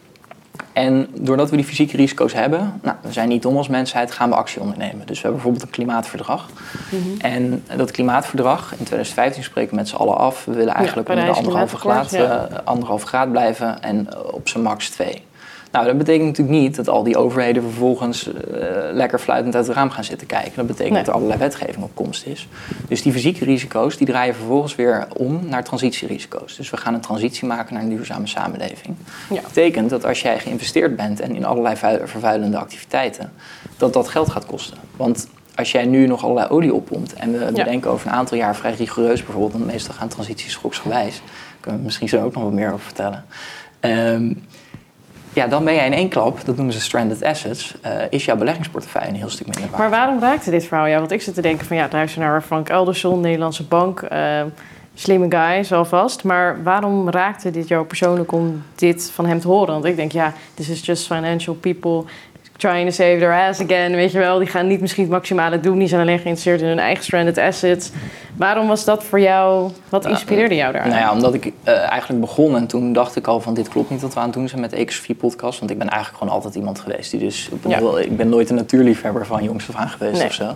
En doordat we die fysieke risico's hebben, nou, we zijn niet dom als mensheid, gaan we actie ondernemen. Dus we hebben bijvoorbeeld een klimaatverdrag. Mhm. En dat klimaatverdrag, in 2015 spreken we met z'n allen af. We willen eigenlijk Ja, onder de anderhalve graad, eh, graad blijven en op zijn max twee. Nou, dat betekent natuurlijk niet dat al die overheden vervolgens uh, lekker fluitend uit het raam gaan zitten kijken. Dat betekent dat er allerlei wetgeving op komst is. Dus die fysieke risico's die draaien vervolgens weer om naar transitierisico's. Dus we gaan een transitie maken naar een duurzame samenleving. Ja. Dat betekent dat als jij geïnvesteerd bent en in allerlei vervuilende activiteiten, dat dat geld gaat kosten. Want als jij nu nog allerlei olie oppompt en we bedenken over een aantal jaar vrij rigoureus bijvoorbeeld, want meestal gaan transities schoksgewijs, daar kunnen we misschien zo ook nog wat meer over vertellen. Ehm, ja, dan ben jij in één klap, dat noemen ze stranded assets, uh, is jouw beleggingsportefeuille een heel stuk minder waard. Maar waarom raakte dit verhaal jou? Want ik zit te denken van ja, luister naar Frank Elderson, Nederlandse bank, uh, slimme guy, zal vast. Maar waarom raakte dit jou persoonlijk om dit van hem te horen? Want ik denk ja, this is just financial people trying to save their ass again, weet je wel. Die gaan niet misschien het maximale doen. Die zijn alleen geïnteresseerd in hun eigen stranded assets. Waarom was dat voor jou, wat inspireerde jou daar? Nou ja, omdat ik uh, eigenlijk begon en toen dacht ik al van dit klopt niet wat we aan het doen zijn met de Ecosofie podcast. Want ik ben eigenlijk gewoon altijd iemand geweest die dus, ik ben nooit een natuurliefhebber van jongs af aan geweest nee. of zo.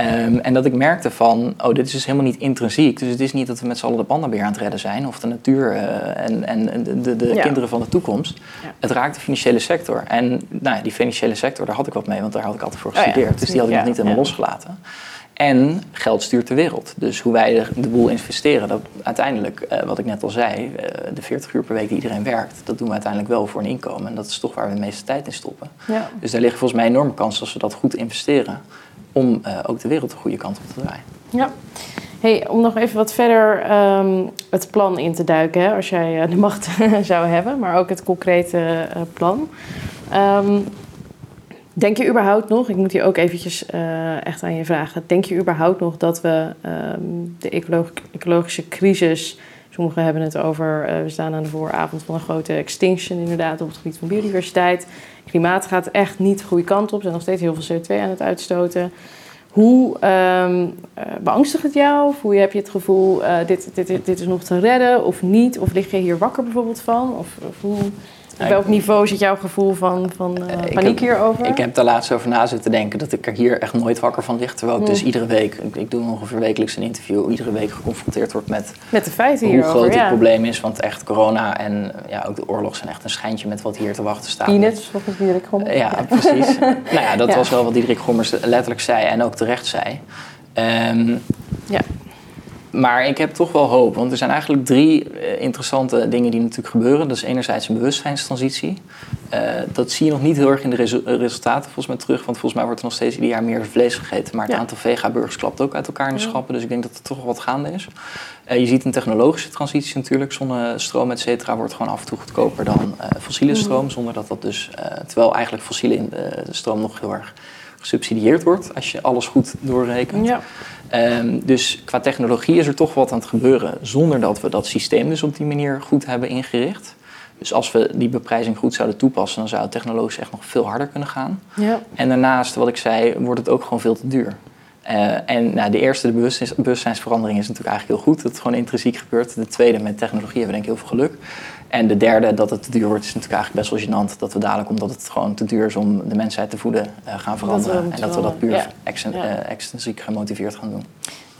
Um, en dat ik merkte van, oh, dit is dus helemaal niet intrinsiek. Dus het is niet dat we met z'n allen de pandabeer aan het redden zijn... of de natuur uh, en, en de, de, de kinderen van de toekomst. Ja. Het raakt de financiële sector. En nou, die financiële sector, daar had ik wat mee... want daar had ik altijd voor oh gestudeerd. dus die had ik nog niet helemaal losgelaten. En geld stuurt de wereld. Dus hoe wij de, de boel investeren, dat uiteindelijk, uh, wat ik net al zei, uh, de 40 uur per week die iedereen werkt, dat doen we uiteindelijk wel voor een inkomen. En dat is toch waar we de meeste tijd in stoppen. Ja. Dus daar liggen volgens mij enorme kansen als we dat goed investeren, om uh, ook de wereld de goede kant op te draaien. Ja. Hey, om nog even wat verder um, het plan in te duiken, hè, als jij de macht zou hebben, maar ook het concrete plan. Um, Denk je überhaupt nog, ik moet hier ook eventjes echt aan je vragen, denk je überhaupt nog dat we um, de ecologische crisis, sommigen hebben het over, uh, we staan aan de vooravond van een grote extinction inderdaad op het gebied van biodiversiteit. Klimaat gaat echt niet de goede kant op, er zijn nog steeds heel veel CO2 aan het uitstoten. Hoe um, beangstigt het jou? Voel je, heb je het gevoel, dit, dit, dit is nog te redden of niet? Of lig je hier wakker bijvoorbeeld van? Of, of hoe op welk niveau zit jouw gevoel van, van uh, paniek hierover? Ik heb daar laatst over na zitten denken dat ik er hier echt nooit wakker van lig. Terwijl ik dus hmm. iedere week, ik, doe ongeveer wekelijks een interview, iedere week geconfronteerd word met, met de feiten hoe hierover, groot ja. het probleem is. Want echt corona en ja, ook de oorlog zijn echt een schijntje met wat hier te wachten staat. Peanuts, volgens Diederik Gommers. Ja, ja, precies. nou ja, dat was wel wat Diederik Gommers letterlijk zei en ook terecht zei. Um, ja. Maar ik heb toch wel hoop, want er zijn eigenlijk drie uh, interessante dingen die natuurlijk gebeuren. Dat is enerzijds een bewustzijnstransitie. Uh, dat zie je nog niet heel erg in de resu resultaten volgens mij terug, want volgens mij wordt er nog steeds ieder jaar meer vlees gegeten. Maar het aantal vega-burgers klapt ook uit elkaar in de schappen, dus ik denk dat er toch wel wat gaande is. Uh, je ziet een technologische transitie natuurlijk. Zonnestroom, et cetera, wordt gewoon af en toe goedkoper dan fossiele stroom, zonder dat dat dus, terwijl eigenlijk fossiele stroom nog heel erg gesubsidieerd wordt als je alles goed doorrekent. Ja. Um, dus qua technologie is er toch wat aan het gebeuren, zonder dat we dat systeem dus op die manier goed hebben ingericht. Dus als we die beprijzing goed zouden toepassen, dan zou het technologisch echt nog veel harder kunnen gaan. Ja. En daarnaast, wat ik zei, wordt het ook gewoon veel te duur. Uh, en nou, de eerste, de bewustzijnsverandering, is natuurlijk eigenlijk heel goed. Dat het gewoon intrinsiek gebeurt. De tweede, met technologie hebben we denk ik heel veel geluk. En de derde, dat het te duur wordt, is natuurlijk eigenlijk best wel gênant. Dat we dadelijk, omdat het gewoon te duur is om de mensheid te voeden, uh, gaan veranderen. en dat we dat puur ja. uh, extrinsiek gemotiveerd gaan doen.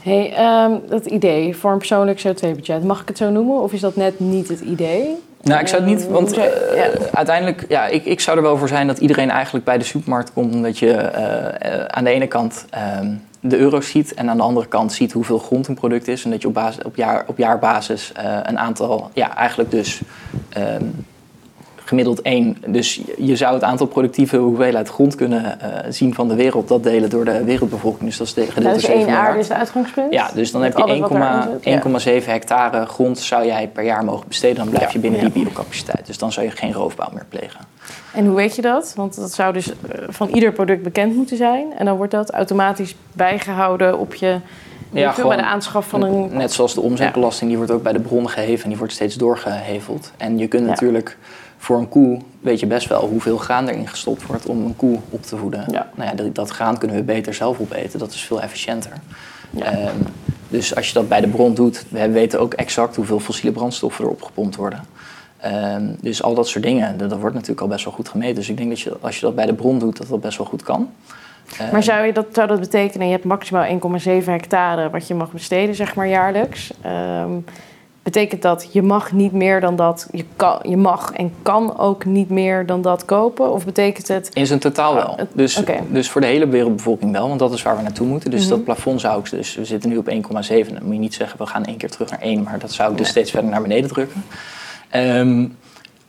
Hey, um, dat idee voor een persoonlijk CO2-budget, mag ik het zo noemen? Of is dat net niet het idee? Nou, ik zou het niet, ehm, want uh, ja. uiteindelijk, ja, ik, ik zou er wel voor zijn dat iedereen eigenlijk bij de supermarkt komt, omdat je uh, aan de ene kant uh, de euro ziet en aan de andere kant ziet hoeveel grond een product is en dat je op, basis, op, jaar, op jaarbasis een aantal, ja, eigenlijk dus um, gemiddeld één. Dus je zou het aantal productieve hoeveelheid grond kunnen uh, zien van de wereld, dat delen door de wereldbevolking. Dus dat is de gedeelte dus één aarde is het uitgangspunt? Ja, dus dan heb je 1,7 hectare grond zou jij per jaar mogen besteden. Dan blijf je binnen die biocapaciteit. Dus dan zou je geen roofbouw meer plegen. En hoe weet je dat? Want dat zou dus van ieder product bekend moeten zijn. En dan wordt dat automatisch bijgehouden op je... Ja, gewoon, bij de aanschaf van een... Net zoals de omzetbelasting, die wordt ook bij de bron geheven en die wordt steeds doorgeheveld. En je kunt natuurlijk voor een koe weet je best wel hoeveel graan erin gestopt wordt om een koe op te voeden. Ja. Nou ja, dat, dat, graan kunnen we beter zelf opeten, dat is veel efficiënter. Ja. Um, dus als je dat bij de bron doet, we weten ook exact hoeveel fossiele brandstoffen er opgepompt worden. Um, dus al dat soort dingen, dat, dat, wordt natuurlijk al best wel goed gemeten. Dus ik denk dat je, als je dat bij de bron doet, dat dat best wel goed kan. Maar zou, je dat, zou dat betekenen, je hebt maximaal 1,7 hectare wat je mag besteden, zeg maar jaarlijks. Betekent dat je mag niet meer dan dat, je, kan, je mag en kan ook niet meer dan dat kopen? Of betekent het... In zijn totaal wel. Ah, Dus, dus voor de hele wereldbevolking wel, want dat is waar we naartoe moeten. Dus Mhm. dat plafond zou ik dus, we zitten nu op 1,7. Dan moet je niet zeggen, we gaan één keer terug naar 1, maar dat zou ik dus Nee. steeds verder naar beneden drukken. Ehm,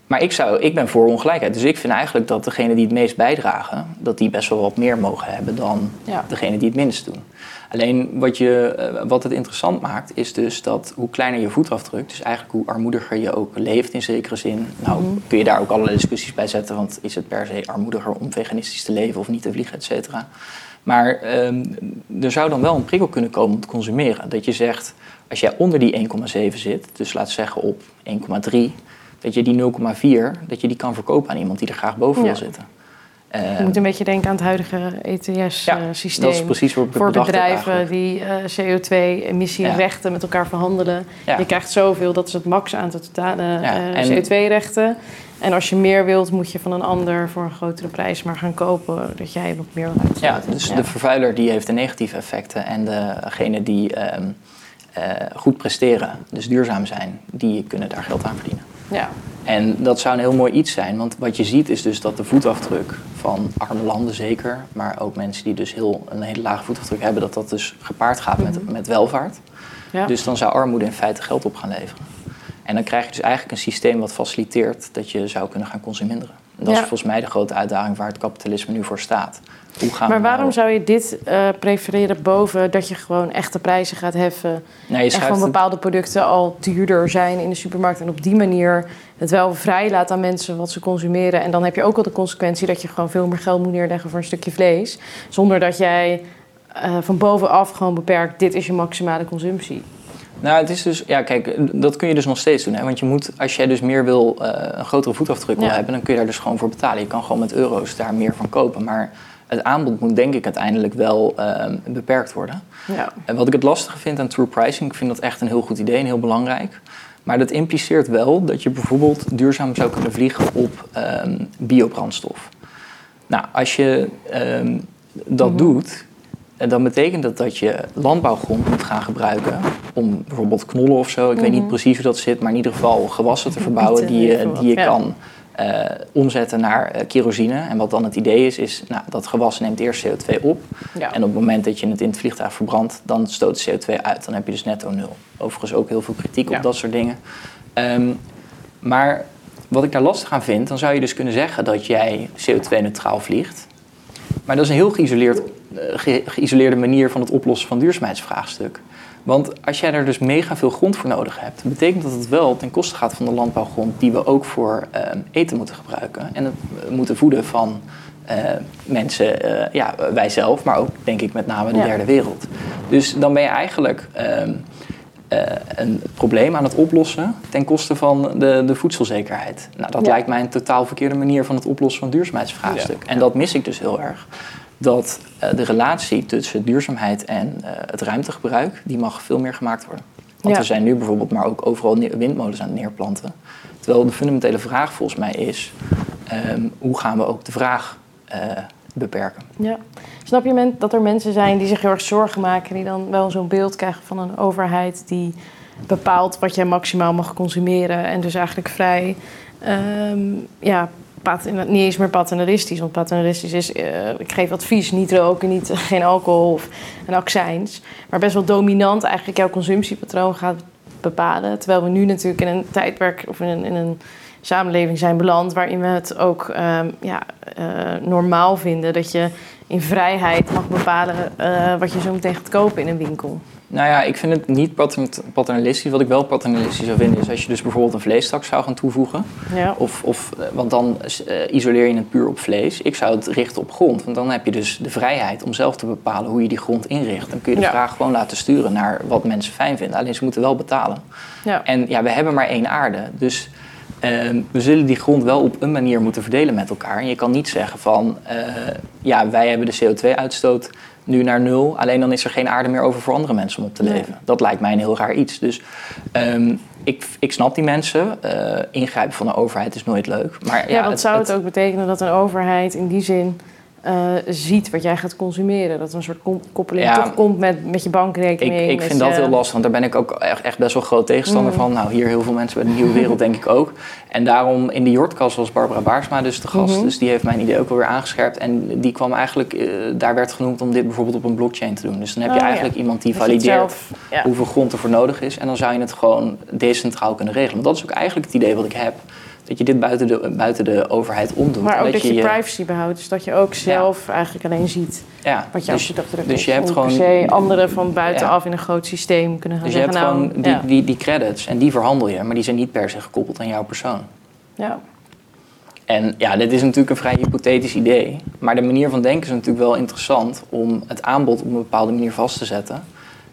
maar ik, zou, ik ben voor ongelijkheid. Dus ik vind eigenlijk dat degenen die het meest bijdragen, dat die best wel wat meer mogen hebben dan Ja. degenen die het minst doen. Alleen wat, je, eh, wat het interessant maakt, is dus dat hoe kleiner je voetafdruk, dus eigenlijk hoe armoediger je ook leeft in zekere zin. Nou, Mhm. kun je daar ook allerlei discussies bij zetten, want is het per se armoediger om veganistisch te leven of niet te vliegen, et cetera. Maar ehm, er zou dan wel een prikkel kunnen komen om te consumeren. Dat je zegt, als jij onder die 1,7 zit, dus laat zeggen op 1,3, dat je die 0,4, dat je die kan verkopen aan iemand die er graag boven Ja. wil zitten. Je Ehm, moet een beetje denken aan het huidige ja, ETS-systeem. dat is precies ik het voor bedrijven die eh, CO2-emissierechten met elkaar verhandelen. Ja. Je krijgt zoveel, dat is het max aantal totale Ja, eh, en- CO2-rechten. En als je meer wilt, moet je van een ander voor een grotere prijs maar gaan kopen, dat jij nog meer wil Ja, dus de vervuiler die heeft de negatieve effecten en degene die ehm, eh, goed presteren, dus duurzaam zijn, die kunnen daar geld aan verdienen. Ja. En dat zou een heel mooi iets zijn, want wat je ziet is dus dat de voetafdruk van arme landen zeker, maar ook mensen die dus heel, een hele lage voetafdruk hebben, dat dat dus gepaard gaat met, Mhm. met welvaart. Ja. Dus dan zou armoede in feite geld op gaan leveren. En dan krijg je dus eigenlijk een systeem wat faciliteert dat je zou kunnen gaan consumeren. En dat Ja. is volgens mij de grote uitdaging waar het kapitalisme nu voor staat. Hoe gaan maar we waarom nou- zou je dit eh, prefereren boven dat je gewoon echte prijzen gaat heffen Nou, je en gewoon het- bepaalde producten al duurder zijn in de supermarkt en op die manier het wel vrij laat aan mensen wat ze consumeren. En dan heb je ook al de consequentie dat je gewoon veel meer geld moet neerleggen voor een stukje vlees, zonder dat jij eh, van bovenaf gewoon beperkt, dit is je maximale consumptie. Nou, het is dus, ja, kijk, dat kun je dus nog steeds doen. Hè? Want je moet, als jij dus meer wil, eh, een grotere voetafdruk wil Ja. hebben, dan kun je daar dus gewoon voor betalen. Je kan gewoon met euro's daar meer van kopen. Maar het aanbod moet denk ik uiteindelijk wel ehm, beperkt worden. Ja. En wat ik het lastige vind aan true pricing, ik vind dat echt een heel goed idee en heel belangrijk. Maar dat impliceert wel dat je bijvoorbeeld duurzaam zou kunnen vliegen op ehm, biobrandstof. Nou, als je ehm, dat Mhm. doet, eh, dan betekent dat dat je landbouwgrond moet gaan gebruiken om bijvoorbeeld knollen of zo. Ik weet niet Mhm. precies hoe dat zit, maar in ieder geval gewassen te verbouwen die je, die je ja. kan eh, omzetten naar eh, kerosine. En wat dan het idee is, is nou, dat gewas neemt eerst CO2 op. Ja. En op het moment dat je het in het vliegtuig verbrandt, dan stoot de CO2 uit. Dan heb je dus netto nul. Overigens ook heel veel kritiek Ja. op dat soort dingen. Ehm, maar wat ik daar lastig aan vind, dan zou je dus kunnen zeggen dat jij CO2-neutraal vliegt. Maar dat is een heel geïsoleerd, eh, ge- geïsoleerde manier van het oplossen van duurzaamheidsvraagstuk. Want als jij er dus mega veel grond voor nodig hebt, betekent dat het wel ten koste gaat van de landbouwgrond die we ook voor ehm, eten moeten gebruiken. En het eh, moeten voeden van eh, mensen, eh, ja, wij zelf, maar ook denk ik met name de Ja. derde wereld. Dus dan ben je eigenlijk ehm, eh, een probleem aan het oplossen ten koste van de, de voedselzekerheid. Nou, dat Ja. lijkt mij een totaal verkeerde manier van het oplossen van het duurzaamheidsvraagstuk. En dat mis ik dus heel erg. Dat eh, de relatie tussen duurzaamheid en eh, het ruimtegebruik, die mag veel meer gemaakt worden. Want Ja. er zijn nu bijvoorbeeld maar ook overal windmolens aan het neerplanten. Terwijl de fundamentele vraag volgens mij is, ehm, hoe gaan we ook de vraag eh, beperken? Ja. Snap je dat er mensen zijn die zich heel erg zorgen maken, die dan wel zo'n beeld krijgen van een overheid die bepaalt wat jij maximaal mag consumeren en dus eigenlijk vrij, ehm, ja, niet eens meer paternalistisch, want paternalistisch is, eh, ik geef advies, niet roken, niet, geen alcohol of een accijns, maar best wel dominant eigenlijk jouw consumptiepatroon gaat bepalen. Terwijl we nu natuurlijk in een tijdperk of in een, in een samenleving zijn beland waarin we het ook ehm, ja, eh, normaal vinden dat je in vrijheid mag bepalen eh, wat je zo meteen gaat kopen in een winkel. Nou ja, ik vind het niet patern- paternalistisch. Wat ik wel paternalistisch zou vinden is als je dus bijvoorbeeld een vleestak zou gaan toevoegen. Ja. Of, of, eh, want dan isoleer je het puur op vlees. Ik zou het richten op grond. Want dan heb je dus de vrijheid om zelf te bepalen hoe je die grond inricht. Dan kun je de Ja. vraag gewoon laten sturen naar wat mensen fijn vinden. Alleen ze moeten wel betalen. Ja. En ja, we hebben maar één aarde. Dus we zullen die grond wel op een manier moeten verdelen met elkaar. En je kan niet zeggen van, eh, ja, wij hebben de CO2-uitstoot nu naar nul. Alleen dan is er geen aarde meer over voor andere mensen om op te Nee. leven. Dat lijkt mij een heel raar iets. Dus ehm, ik, ik snap die mensen. Eh, ingrijpen van de overheid is nooit leuk. Maar ja, Ja, wat zou het, het- ook betekenen dat een overheid in die zin eh, ziet wat jij gaat consumeren. Dat er een soort koppeling toch komt met, met je Ik, bankrekening. ik met vind dat heel lastig, want daar ben ik ook echt, echt best wel groot tegenstander Mm. van. Nou, hier heel veel mensen bij de Nieuwe Wereld denk ik ook. En daarom in de Jortkast was Barbara Baarsma dus de gast. Mhm. Dus die heeft mijn idee ook wel weer aangescherpt. En die kwam eigenlijk, eh, daar werd genoemd om dit bijvoorbeeld op een blockchain te doen. Dus dan heb je Oh, ja. eigenlijk iemand die Dat valideert zelf- ja. hoeveel grond er voor nodig is. En dan zou je het gewoon decentraal kunnen regelen. Want dat is ook eigenlijk het idee wat ik heb. Dat je dit buiten de, buiten de overheid omdoet. Maar ook dat je, je privacy behoudt. Dus dat je ook zelf eigenlijk alleen ziet ja, wat je dus, als je dat druk dus je hebt gewoon- per se anderen van buitenaf in een groot systeem kunnen gaan dus je hebt gewoon nou, die, die, die credits en die verhandel je. Maar die zijn niet per se gekoppeld aan jouw persoon. ja. En ja, dit is natuurlijk een vrij hypothetisch idee. Maar de manier van denken is natuurlijk wel interessant om het aanbod op een bepaalde manier vast te zetten.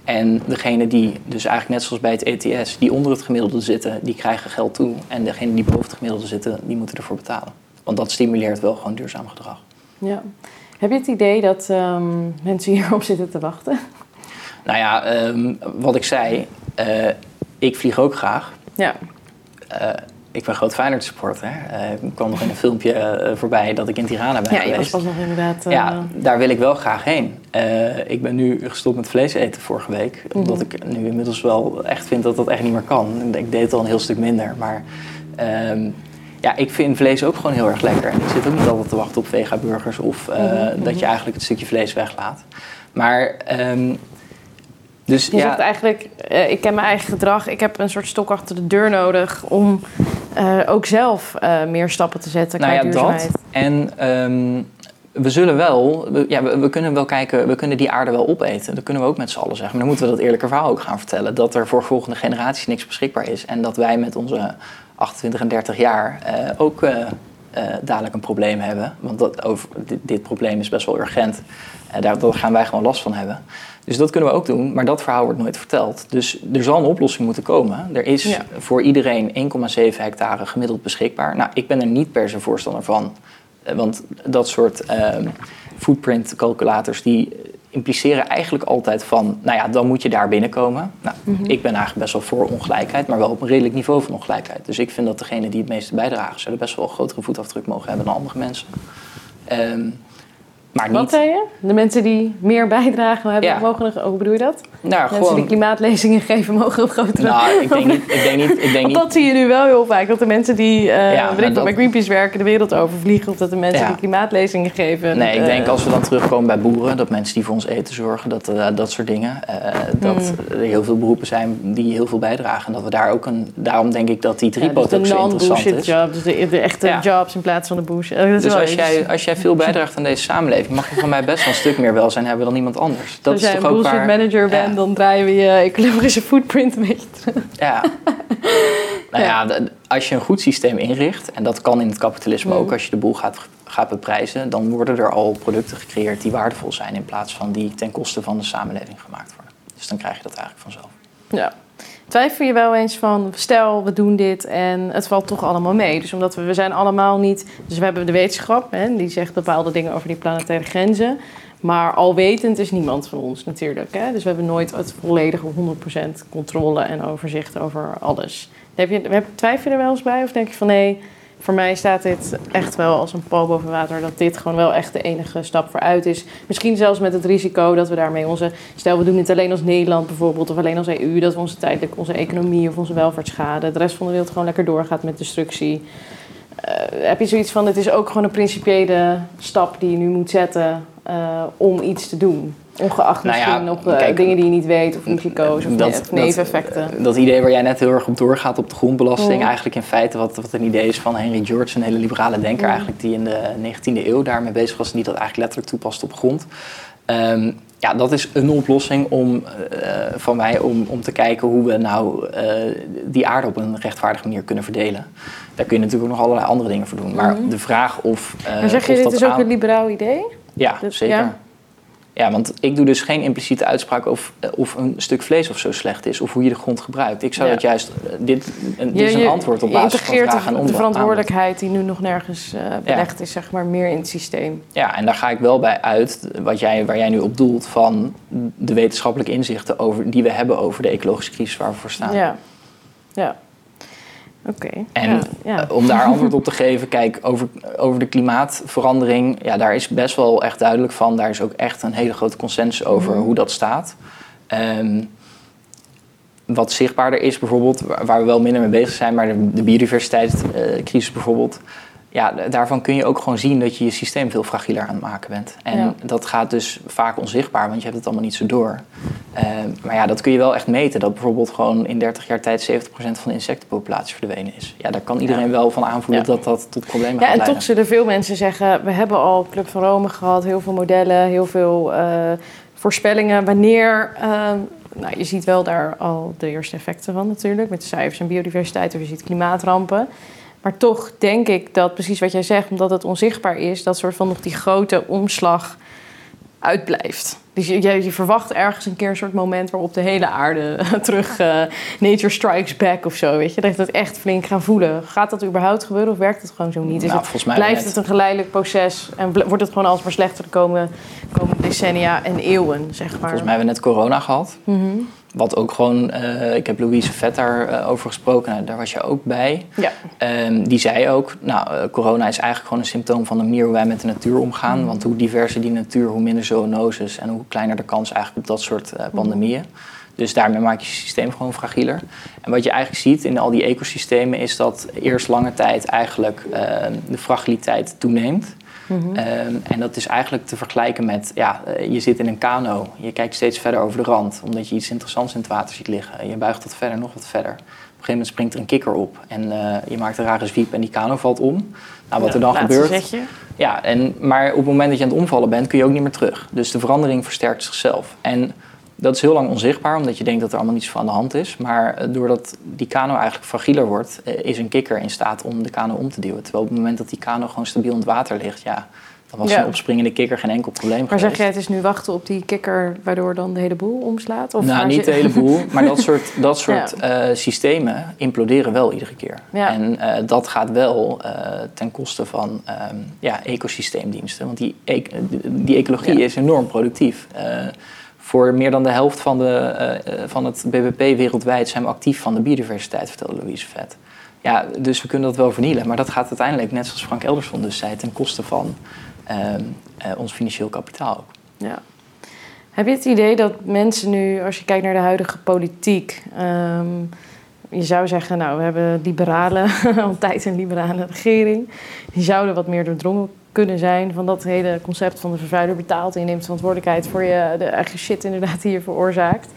En degene die, dus eigenlijk net zoals bij het ETS, die onder het gemiddelde zitten, die krijgen geld toe. En degene die boven het gemiddelde zitten, die moeten ervoor betalen. Want dat stimuleert wel gewoon duurzaam gedrag. Ja. Heb je het idee dat ehm, mensen hierop zitten te wachten? Nou ja, ehm, wat ik zei, eh, ik vlieg ook graag. Ja. Eh, ik ben groot Feyenoord supporter. Eh, ik kwam nog in een filmpje eh, voorbij dat ik in Tirana ben Ja, was geweest. pas nog inderdaad... eh, Ja, daar wil ik wel graag heen. Eh, ik ben nu gestopt met vlees eten vorige week. Mhm. Omdat ik nu inmiddels wel echt vind dat dat echt niet meer kan. Ik deed het al een heel stuk minder. Maar ehm, ja, ik vind vlees ook gewoon heel erg lekker. En ik zit ook niet altijd te wachten op vegaburgers of eh, Mhm, dat je eigenlijk het stukje vlees weglaat. Maar ehm, dus Je ja, zegt eigenlijk, eh, ik ken mijn eigen gedrag. Ik heb een soort stok achter de deur nodig om eh, ook zelf eh, meer stappen te zetten nou qua ja, duurzaamheid. dat. En ehm, we zullen wel, we, ja, we, we kunnen wel kijken, we kunnen die aarde wel opeten. Dat kunnen we ook met z'n allen zeggen. Maar dan moeten we dat eerlijke verhaal ook gaan vertellen. Dat er voor volgende generaties niks beschikbaar is. En dat wij met onze 28 en 30 jaar eh, ook dadelijk een probleem hebben. Want dat, over, dit, dit probleem is best wel urgent. Daar, daar gaan wij gewoon last van hebben. Dus dat kunnen we ook doen, maar dat verhaal wordt nooit verteld. Dus er zal een oplossing moeten komen. Er is Ja. voor iedereen 1,7 hectare gemiddeld beschikbaar. Nou, ik ben er niet per se voorstander van. Eh, Want dat soort ehm, footprint calculators die impliceren eigenlijk altijd van, nou ja, dan moet je daar binnenkomen. Nou, Mhm. ik ben eigenlijk best wel voor ongelijkheid, maar wel op een redelijk niveau van ongelijkheid. Dus ik vind dat degene die het meeste bijdragen, zullen best wel een grotere voetafdruk mogen hebben dan andere mensen. Ehm, maar Wat zei je? De mensen die meer bijdragen hebben, Ja. mogen... een- Hoe bedoel je dat? Nou, mensen die klimaatlezingen geven, mogen een grotere... Nou, ik denk niet. Ik denk niet, ik denk niet dat zie je nu wel heel vaak. Dat de mensen die eh Ja, ik, dat- bij Greenpeace werken de wereld over vliegen. Of dat de mensen Ja. die klimaatlezingen geven. Nee, ik eh, denk als we dan terugkomen bij boeren, dat mensen die voor ons eten zorgen, dat, eh, dat soort dingen. eh, dat Hmm. er heel veel beroepen zijn die heel veel bijdragen. En dat we daar ook een. Daarom denk ik dat die dus tripod de ook zo interessant is. jobs. Dus de, de echte jobs in plaats van de bullshit. Eh, Dat is Dus als jij, als jij veel bijdraagt aan deze samenleving, mag je van mij best wel een stuk meer welzijn hebben dan iemand anders. Dat als is jij toch een bullshit waar. manager bent, Ja. dan draaien we je ecologische footprint een beetje terug. Ja. nou ja, als je een goed systeem inricht, en dat kan in het kapitalisme Mhm. ook als je de boel gaat, gaat beprijzen, dan worden er al producten gecreëerd die waardevol zijn in plaats van die ten koste van de samenleving gemaakt worden. Dus dan krijg je dat eigenlijk vanzelf. Ja. Twijfel je wel eens van, stel we doen dit en het valt toch allemaal mee. Dus omdat we, we zijn allemaal niet... Dus we hebben de wetenschap, hè, die zegt bepaalde dingen over die planetaire grenzen. Maar alwetend is niemand van ons natuurlijk. Hè? Dus we hebben nooit het volledige 100% controle en overzicht over alles. Heb je, twijfel je er wel eens bij? Of denk je van nee, voor mij staat dit echt wel als een paal boven water. Dat dit gewoon wel echt de enige stap vooruit is. Misschien zelfs met het risico dat we daarmee onze... Stel, we doen dit alleen als Nederland bijvoorbeeld. Of alleen als EU. Dat we onze tijdelijk onze economie of onze welvaart schaden. De rest van de wereld gewoon lekker doorgaat met destructie. Eh, heb je zoiets van, het is ook gewoon een principiële stap die je nu moet zetten eh, om iets te doen? Ongeacht Nou ja, misschien op eh, kijk, dingen die je niet weet of risico's of, dat- neveneffecten. Dat, dat idee waar jij net heel erg op doorgaat op de grondbelasting, Mm. eigenlijk in feite wat, wat een idee is van Henry George, een hele liberale denker Mm. eigenlijk, die in de 19e eeuw daarmee bezig was en die dat eigenlijk letterlijk toepast op grond. Ehm, ja, dat is een oplossing om, eh, van mij om, om te kijken hoe we nou eh, die aarde op een rechtvaardige manier kunnen verdelen. Daar kun je natuurlijk ook nog allerlei andere dingen voor doen. Maar Mhm. de vraag of. eh, maar zeg je, of dit is ook aan- een liberaal idee? Ja, zeker. ja. Ja. want ik doe dus geen impliciete uitspraak of, eh, of een stuk vlees of zo slecht is, of hoe je de grond gebruikt. Ik zou Ja. dat juist, eh, dit, een, dit Je, is een antwoord op basis van en de, de verantwoordelijkheid die nu nog nergens eh, belegd is, zeg maar, meer in het systeem. Ja, en daar ga ik wel bij uit, wat jij, waar jij nu op doelt, van de wetenschappelijke inzichten over, die we hebben over de ecologische crisis waar we voor staan. Ja. ja. Oké. En ja, ja. eh, om daar antwoord op te geven, kijk, over, over de klimaatverandering, ja, daar is best wel echt duidelijk van. Daar is ook echt een hele grote consensus over Mhm. hoe dat staat. Ehm, wat zichtbaarder is bijvoorbeeld, waar waar we wel minder mee bezig zijn, maar de, de biodiversiteitscrisis bijvoorbeeld. Ja, daarvan kun je ook gewoon zien dat je je systeem veel fragieler aan het maken bent. En Ja. dat gaat dus vaak onzichtbaar, want je hebt het allemaal niet zo door. Ehm, maar ja, dat kun je wel echt meten. Dat bijvoorbeeld gewoon in 30 jaar tijd 70% van de insectenpopulatie verdwenen is. Ja, daar kan iedereen Ja. wel van aanvoelen Ja. dat dat tot problemen Ja, gaat en leiden. toch zullen veel mensen zeggen: we hebben al Club van Rome gehad, heel veel modellen, heel veel eh, voorspellingen. Wanneer, eh, nou, je ziet wel daar al de eerste effecten van natuurlijk, met de cijfers en biodiversiteit, of je ziet klimaatrampen. Maar toch denk ik dat precies wat jij zegt, omdat het onzichtbaar is, dat soort van nog die grote omslag uitblijft. Dus je, je, je verwacht ergens een keer een soort moment waarop de hele aarde terug eh, nature strikes back of zo, weet je. Dat je het echt flink gaan voelen. Gaat dat überhaupt gebeuren of werkt het gewoon zo niet? Is Nou, het, volgens mij blijft net. het een geleidelijk proces en wordt het gewoon alsmaar slechter de komende, komende decennia en eeuwen, zeg maar? Volgens mij hebben we net corona gehad. Mhm. Wat ook gewoon, eh, ik heb Louise Vet daar eh, over gesproken, nou, daar was je ook bij. Ja. Ehm, die zei ook, nou, eh, corona is eigenlijk gewoon een symptoom van de manier hoe wij met de natuur omgaan. Mhm. Want hoe diverser die natuur, hoe minder zoonoses en hoe kleiner de kans eigenlijk op dat soort Mhm. pandemieën. Dus daarmee maak je je systeem gewoon fragieler. En wat je eigenlijk ziet in al die ecosystemen is dat eerst lange tijd eigenlijk eh, de fragiliteit toeneemt. Mhm. Ehm, en dat is eigenlijk te vergelijken met, ja, eh, je zit in een kano. Je kijkt steeds verder over de rand, omdat je iets interessants in het water ziet liggen. Je buigt wat verder, nog wat verder. Op een gegeven moment springt er een kikker op en eh, je maakt een rare zwiep en die kano valt om. Nou, wat er dan gebeurt... zetje. Ja, en, maar op het moment dat je aan het omvallen bent, kun je ook niet meer terug. Dus de verandering versterkt zichzelf. En dat is heel lang onzichtbaar, omdat je denkt dat er allemaal niets van aan de hand is. Maar eh, doordat die kano eigenlijk fragieler wordt, eh, is een kikker in staat om de kano om te duwen. Terwijl op het moment dat die kano gewoon stabiel in het water ligt, ja, dan was Ja. een opspringende kikker geen enkel probleem Maar geweest. zeg jij, het is nu wachten op die kikker waardoor dan de hele boel omslaat? Of nou, niet de hele boel, maar dat soort, dat soort eh, systemen imploderen wel iedere keer. Ja. En dat gaat wel ten koste van ehm, ja, ecosysteemdiensten. Want die, e- die ecologie is enorm productief. Voor meer dan de helft van, de, eh, eh, van het BBP wereldwijd zijn we actief van de biodiversiteit, vertelde Louise Vet. Ja, dus we kunnen dat wel vernielen. Maar dat gaat uiteindelijk, net zoals Frank Elderson dus zei, ten koste van ehm, eh, ons financieel kapitaal ook. Ja. Heb je het idee dat mensen nu, als je kijkt naar de huidige politiek, ehm, je zou zeggen, nou, we hebben liberalen, al een liberale regering, die zouden wat meer doordrongen kunnen zijn van dat hele concept van de vervuiler betaalt en je neemt verantwoordelijkheid voor je, de eigen shit inderdaad die je veroorzaakt.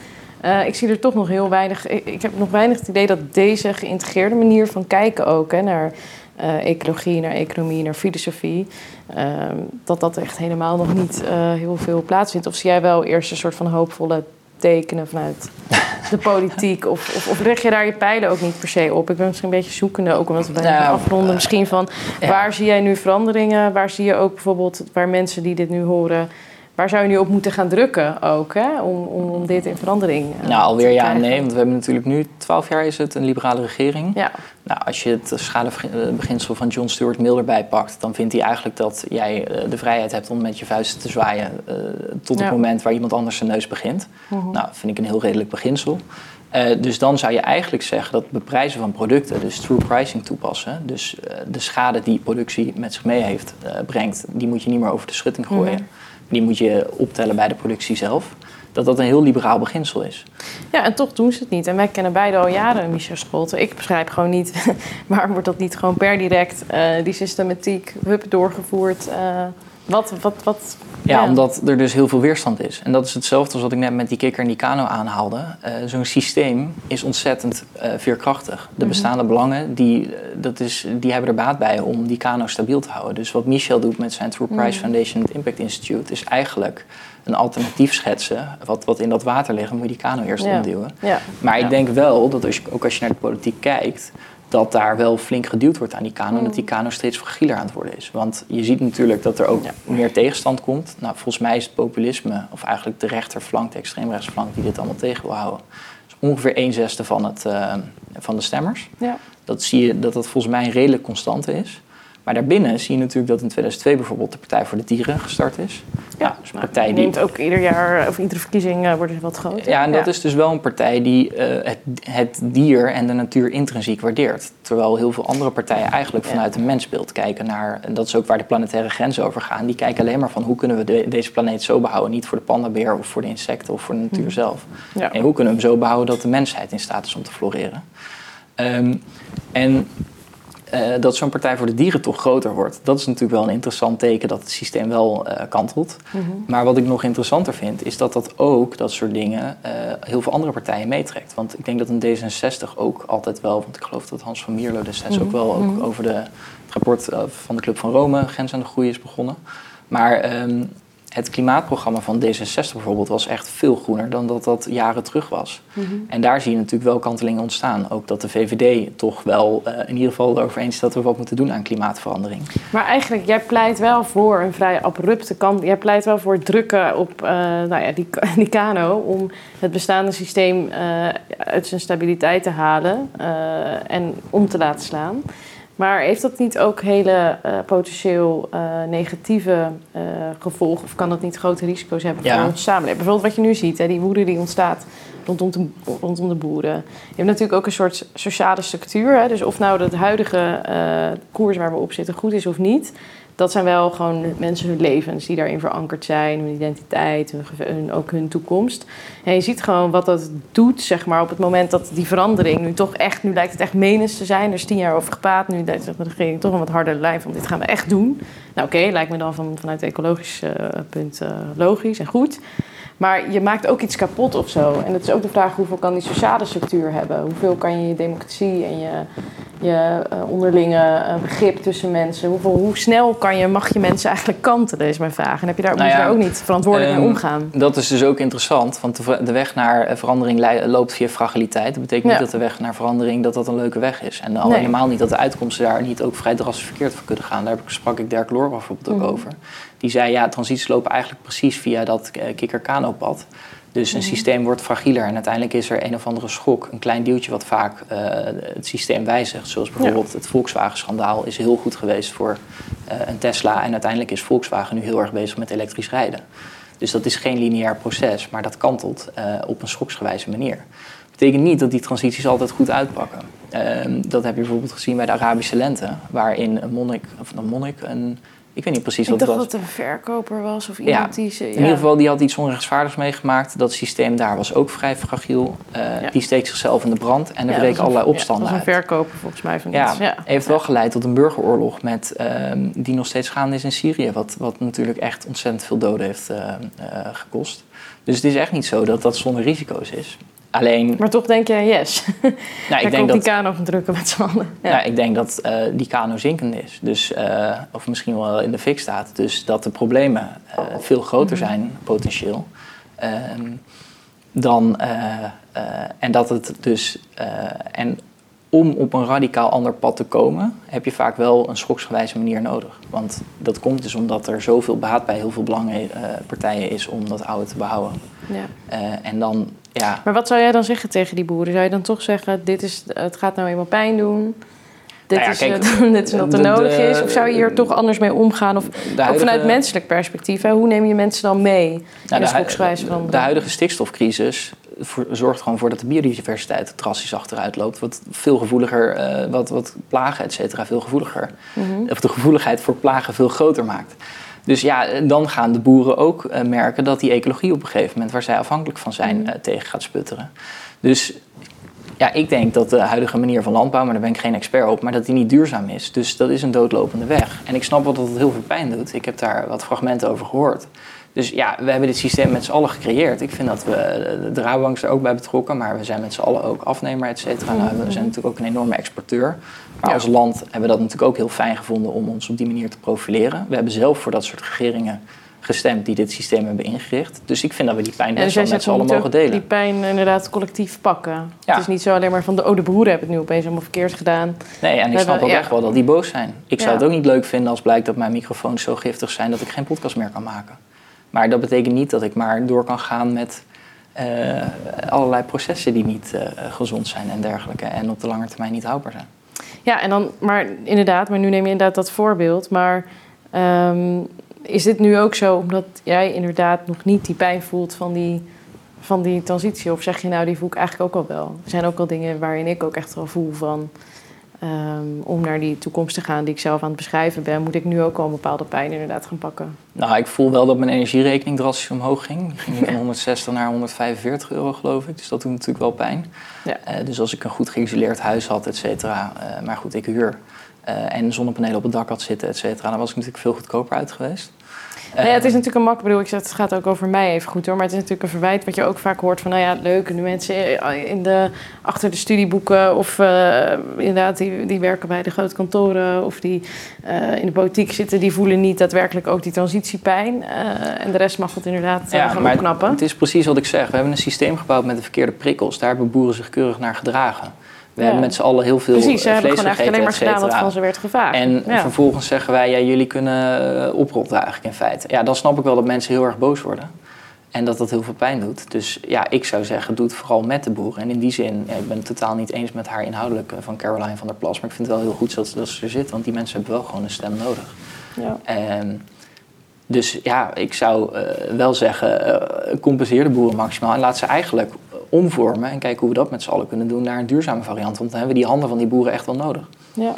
Eh, ik zie er toch nog heel weinig, ik, ik heb nog weinig het idee dat deze geïntegreerde manier van kijken ook hè, naar eh, ecologie, naar economie, naar filosofie, ehm, dat dat echt helemaal nog niet eh, heel veel plaatsvindt. Of zie jij wel eerst een soort van hoopvolle tekenen vanuit de politiek? Of, of, of leg je daar je pijlen ook niet per se op? Ik ben misschien een beetje zoekende, ook omdat we bijna Nou, afronden. Misschien van, ja. waar zie jij nu veranderingen? Waar zie je ook bijvoorbeeld, waar mensen die dit nu horen... Waar zou je nu op moeten gaan drukken ook, hè? Om, om, om dit in verandering eh, Nou, alweer ja en nee. Want we hebben natuurlijk nu, 12 jaar is het, een liberale regering. Ja, Nou, als je het schadebeginsel van John Stuart Mill erbij pakt, dan vindt hij eigenlijk dat jij eh, de vrijheid hebt om met je vuisten te zwaaien eh, tot Ja. het moment waar iemand anders zijn neus begint. Mhm. Nou, vind ik een heel redelijk beginsel. Dus dan zou je eigenlijk zeggen dat beprijzen van producten, dus true pricing toepassen. Dus de schade die productie met zich mee heeft, brengt, die moet je niet meer over de schutting gooien. Mhm. Die moet je optellen bij de productie zelf. Dat dat een heel liberaal beginsel is. Ja, en toch doen ze het niet. En wij kennen beide al jaren Michel Scholten. Ik begrijp gewoon niet, waarom wordt dat niet gewoon per direct, eh, die systematiek, hup, doorgevoerd? eh, wat, wat, wat... Ja, omdat er dus heel veel weerstand is. En dat is hetzelfde als wat ik net met die kikker en die kano aanhaalde. Eh, Zo'n systeem is ontzettend eh, veerkrachtig. De Mhm. bestaande belangen, die, eh, dat is, die hebben er baat bij om die kano stabiel te houden. Dus wat Michel doet met zijn True Price Mhm. Foundation het Impact Institute... is eigenlijk een alternatief schetsen. Wat, wat in dat water ligt, dan moet je die kano eerst Ja. omduwen. Ja. Maar Ja. ik denk wel dat als je, ook als je naar de politiek kijkt, dat daar wel flink geduwd wordt aan die kano. En Mm. dat die kano steeds fragieler aan het worden is. Want je ziet natuurlijk dat er ook Ja. meer tegenstand komt. Nou, volgens mij is het populisme, of eigenlijk de rechterflank, de extreemrechtsflank, die dit allemaal tegen wil houden. Dus ongeveer een zesde van, het, eh, van de stemmers. Ja. Dat zie je dat dat volgens mij een redelijk constante is. Maar daarbinnen zie je natuurlijk dat in 2002 bijvoorbeeld de Partij voor de Dieren gestart is. Ja, dus een partij die neemt ook ieder jaar, of iedere verkiezing uh, wordt het wat groter. Ja, en dat is dus wel een partij die uh, het, het, dier en de natuur intrinsiek waardeert. Terwijl heel veel andere partijen eigenlijk vanuit een mensbeeld kijken naar, en dat is ook waar de planetaire grenzen over gaan, die kijken alleen maar van hoe kunnen we de, deze planeet zo behouden, niet voor de pandabeer of voor de insecten of voor de natuur mhm. zelf. Ja. En hoe kunnen we hem zo behouden dat de mensheid in staat is om te floreren. Um, en uh, dat zo'n Partij voor de Dieren toch groter wordt. Dat is natuurlijk wel een interessant teken dat het systeem wel uh, kantelt. Mm -hmm. Maar wat ik nog interessanter vind, is dat dat ook, dat soort dingen, uh, heel veel andere partijen meetrekt. Want ik denk dat een D66 ook altijd wel, want ik geloof dat Hans van Mierlo destijds mm -hmm. ook wel ook mm -hmm. over de, het rapport van de Club van Rome, Grens aan de Groei, is begonnen. Maar um, het klimaatprogramma van D66 bijvoorbeeld was echt veel groener dan dat dat jaren terug was. Mhm. En daar zie je natuurlijk wel kantelingen ontstaan. Ook dat de VVD toch wel uh, in ieder geval erover eens is dat we wat moeten doen aan klimaatverandering. Maar eigenlijk, jij pleit wel voor een vrij abrupte kant. Jij pleit wel voor drukken op uh, nou ja, die, die kano om het bestaande systeem uh, uit zijn stabiliteit te halen en om te laten slaan. Maar heeft dat niet ook hele uh, potentieel uh, negatieve uh, gevolgen? Of kan dat niet grote risico's hebben ja. voor onze samenleving? Bijvoorbeeld wat je nu ziet, hè, die woede die ontstaat rondom de, rondom de boeren. Je hebt natuurlijk ook een soort sociale structuur. Hè? Dus of nou de huidige koers waar we op zitten goed is of niet dat zijn wel gewoon mensen hun levens die daarin verankerd zijn, hun identiteit, hun, ook hun toekomst. En je ziet gewoon wat dat doet, zeg maar, op het moment dat die verandering nu toch echt, nu lijkt het echt menens te zijn. Er is tien jaar over gepraat, nu lijkt de regering toch een wat harder lijn van dit gaan we echt doen. Nou oké, lijkt me dan van, vanuit het ecologisch uh, punt uh, logisch en goed. Maar je maakt ook iets kapot of zo. En het is ook de vraag hoeveel kan die sociale structuur hebben? Hoeveel kan je je democratie en je, je uh, onderlinge uh, begrip tussen mensen... Hoeveel, hoe snel kan je, mag je mensen eigenlijk kantelen, is mijn vraag. En heb je daar, nou ja, moet je daar ook niet verantwoordelijk um, mee omgaan? Dat is dus ook interessant, want de, de weg naar verandering loopt via fragiliteit. Dat betekent ja. niet dat de weg naar verandering dat dat een leuke weg is. En al nee. helemaal niet dat de uitkomsten daar niet ook vrij drastisch verkeerd voor kunnen gaan. Daar sprak ik Dirk Loor bijvoorbeeld ook mm. over. Die zei, ja, transities lopen eigenlijk precies via dat uh, kikker-kano-pad. Dus een mm. systeem wordt fragieler en uiteindelijk is er een of andere schok, een klein duwtje wat vaak uh, het systeem wijzigt. Zoals bijvoorbeeld ja. het Volkswagen-schandaal is heel goed geweest voor uh, een Tesla. En uiteindelijk is Volkswagen nu heel erg bezig met elektrisch rijden. Dus dat is geen lineair proces, maar dat kantelt uh, op een schoksgewijze manier. Dat betekent niet dat die transities altijd goed uitpakken. Uh, dat heb je bijvoorbeeld gezien bij de Arabische lente, waarin een monnik, of een monnik, een ik weet niet precies wat het was. Ik dacht dat het een verkoper was of iemand ja, die... Ze, ja. In ieder geval, die had iets onrechtvaardigs meegemaakt. Dat systeem daar was ook vrij fragiel. Uh, ja. Die steekt zichzelf in de brand en er ja, breken allerlei opstanden uit. een verkoper volgens mij van ja, iets. Ja, heeft wel geleid tot een burgeroorlog met, uh, die nog steeds gaande is in Syrië. Wat, wat natuurlijk echt ontzettend veel doden heeft uh, gekost. Dus het is echt niet zo dat dat zonder risico's is. Alleen, maar toch denk je, yes. Nou, ik denk dat die kano drukken met z'n allen. Ja. Nou, ik denk dat uh, die kano zinkend is. Dus, uh, of misschien wel in de fik staat. Dus dat de problemen uh, veel groter zijn, mm-hmm. potentieel. dan, en dat het dus. en om op een radicaal ander pad te komen, heb je vaak wel een schoksgewijze manier nodig. Want dat komt dus omdat er zoveel baat bij heel veel belangenpartijen is om dat oude te behouden. Ja. en dan ja. Maar wat zou jij dan zeggen tegen die boeren? Zou je dan toch zeggen, dit is, het gaat nou eenmaal pijn doen? Dit, nou ja, kijk, is, dit is wat er de, nodig is? Of zou je hier toch anders mee omgaan? Of huidige, ook vanuit menselijk perspectief, hè? hoe neem je mensen dan mee nou, in de, de, de huidige stikstofcrisis voor, zorgt gewoon voor dat de biodiversiteit drastisch achteruit loopt. Wat veel gevoeliger, uh, wat, wat plagen, et cetera, veel gevoeliger. Mm -hmm. Of de gevoeligheid voor plagen veel groter maakt. Dus ja, dan gaan de boeren ook uh, merken dat die ecologie op een gegeven moment, waar zij afhankelijk van zijn, uh, tegen gaat sputteren. Dus ja, ik denk dat de huidige manier van landbouw, maar daar ben ik geen expert op, maar dat die niet duurzaam is. Dus dat is een doodlopende weg. En ik snap wel dat het heel veel pijn doet. Ik heb daar wat fragmenten over gehoord. Dus ja, we hebben dit systeem met z'n allen gecreëerd. Ik vind dat we, de Rabobank er ook bij betrokken, maar we zijn met z'n allen ook afnemer, et cetera. Nou, we zijn natuurlijk ook een enorme exporteur. Maar ja. als land hebben we dat natuurlijk ook heel fijn gevonden om ons op die manier te profileren. We hebben zelf voor dat soort regeringen gestemd die dit systeem hebben ingericht. Dus ik vind dat we die pijn best wel met z'n allen mogen delen. Die pijn inderdaad collectief pakken. Ja. Het is niet zo alleen maar van de, oh de boeren hebben het nu opeens allemaal verkeerd gedaan. Nee, en ik snap ook ja. echt wel dat die boos zijn. Ik zou het ook niet leuk vinden als blijkt dat mijn microfoons zo giftig zijn dat ik geen podcast meer kan maken. Maar dat betekent niet dat ik maar door kan gaan met uh, allerlei processen die niet uh, gezond zijn en dergelijke. En op de lange termijn niet houdbaar zijn. Ja, en dan, maar inderdaad, maar nu neem je inderdaad dat voorbeeld. Maar ehm, is dit nu ook zo omdat jij inderdaad nog niet die pijn voelt van die, van die transitie? Of zeg je nou, die voel ik eigenlijk ook al wel? Er zijn ook al dingen waarin ik ook echt wel voel van... Ehm, om naar die toekomst te gaan die ik zelf aan het beschrijven ben, moet ik nu ook al een bepaalde pijn inderdaad gaan pakken. Nou, ik voel wel dat mijn energierekening drastisch omhoog ging. Ging van 160 naar 145 euro, geloof ik. Dus dat doet natuurlijk wel pijn. Ja. Uh, dus als ik een goed geïsoleerd huis had, et cetera. Uh, maar goed, ik huur. Uh, en zonnepanelen op het dak had zitten, et cetera. Dan was ik natuurlijk veel goedkoper uit geweest. Nou ja, het is natuurlijk een mak. bedoel, ik zeg, het gaat ook over mij even goed hoor. Maar het is natuurlijk een verwijt wat je ook vaak hoort van, nou ja, leuk. nu mensen in de, achter de studieboeken of uh, inderdaad, die, die werken bij de grote kantoren of die uh, in de politiek zitten, die voelen niet daadwerkelijk ook die transitiepijn. Uh, en de rest mag het inderdaad ja, gaan opknappen. Het is precies wat ik zeg. We hebben een systeem gebouwd met de verkeerde prikkels. Daar hebben boeren zich keurig naar gedragen. We hebben met z'n allen heel veel Precies, ze hebben gewoon eigenlijk alleen maar gedaan wat van ze werd gevraagd. En vervolgens zeggen wij, ja, jullie kunnen eh, oprotten eigenlijk in feite. Ja, dan snap ik wel dat mensen heel erg boos worden. En dat dat heel veel pijn doet. Dus ja, ik zou zeggen, doe het vooral met de boeren. En in die zin, ja, ik ben het totaal niet eens met haar inhoudelijk van Caroline van der Plas. Maar ik vind het wel heel goed dat, dat ze er zit. Want die mensen hebben wel gewoon een stem nodig. Ja. En, dus ja, ik zou uh, wel zeggen, uh, compenseer de boeren maximaal. En laat ze eigenlijk omvormen en kijken hoe we dat met z'n allen kunnen doen naar een duurzame variant. Want dan hebben we die handen van die boeren echt wel nodig. Ja.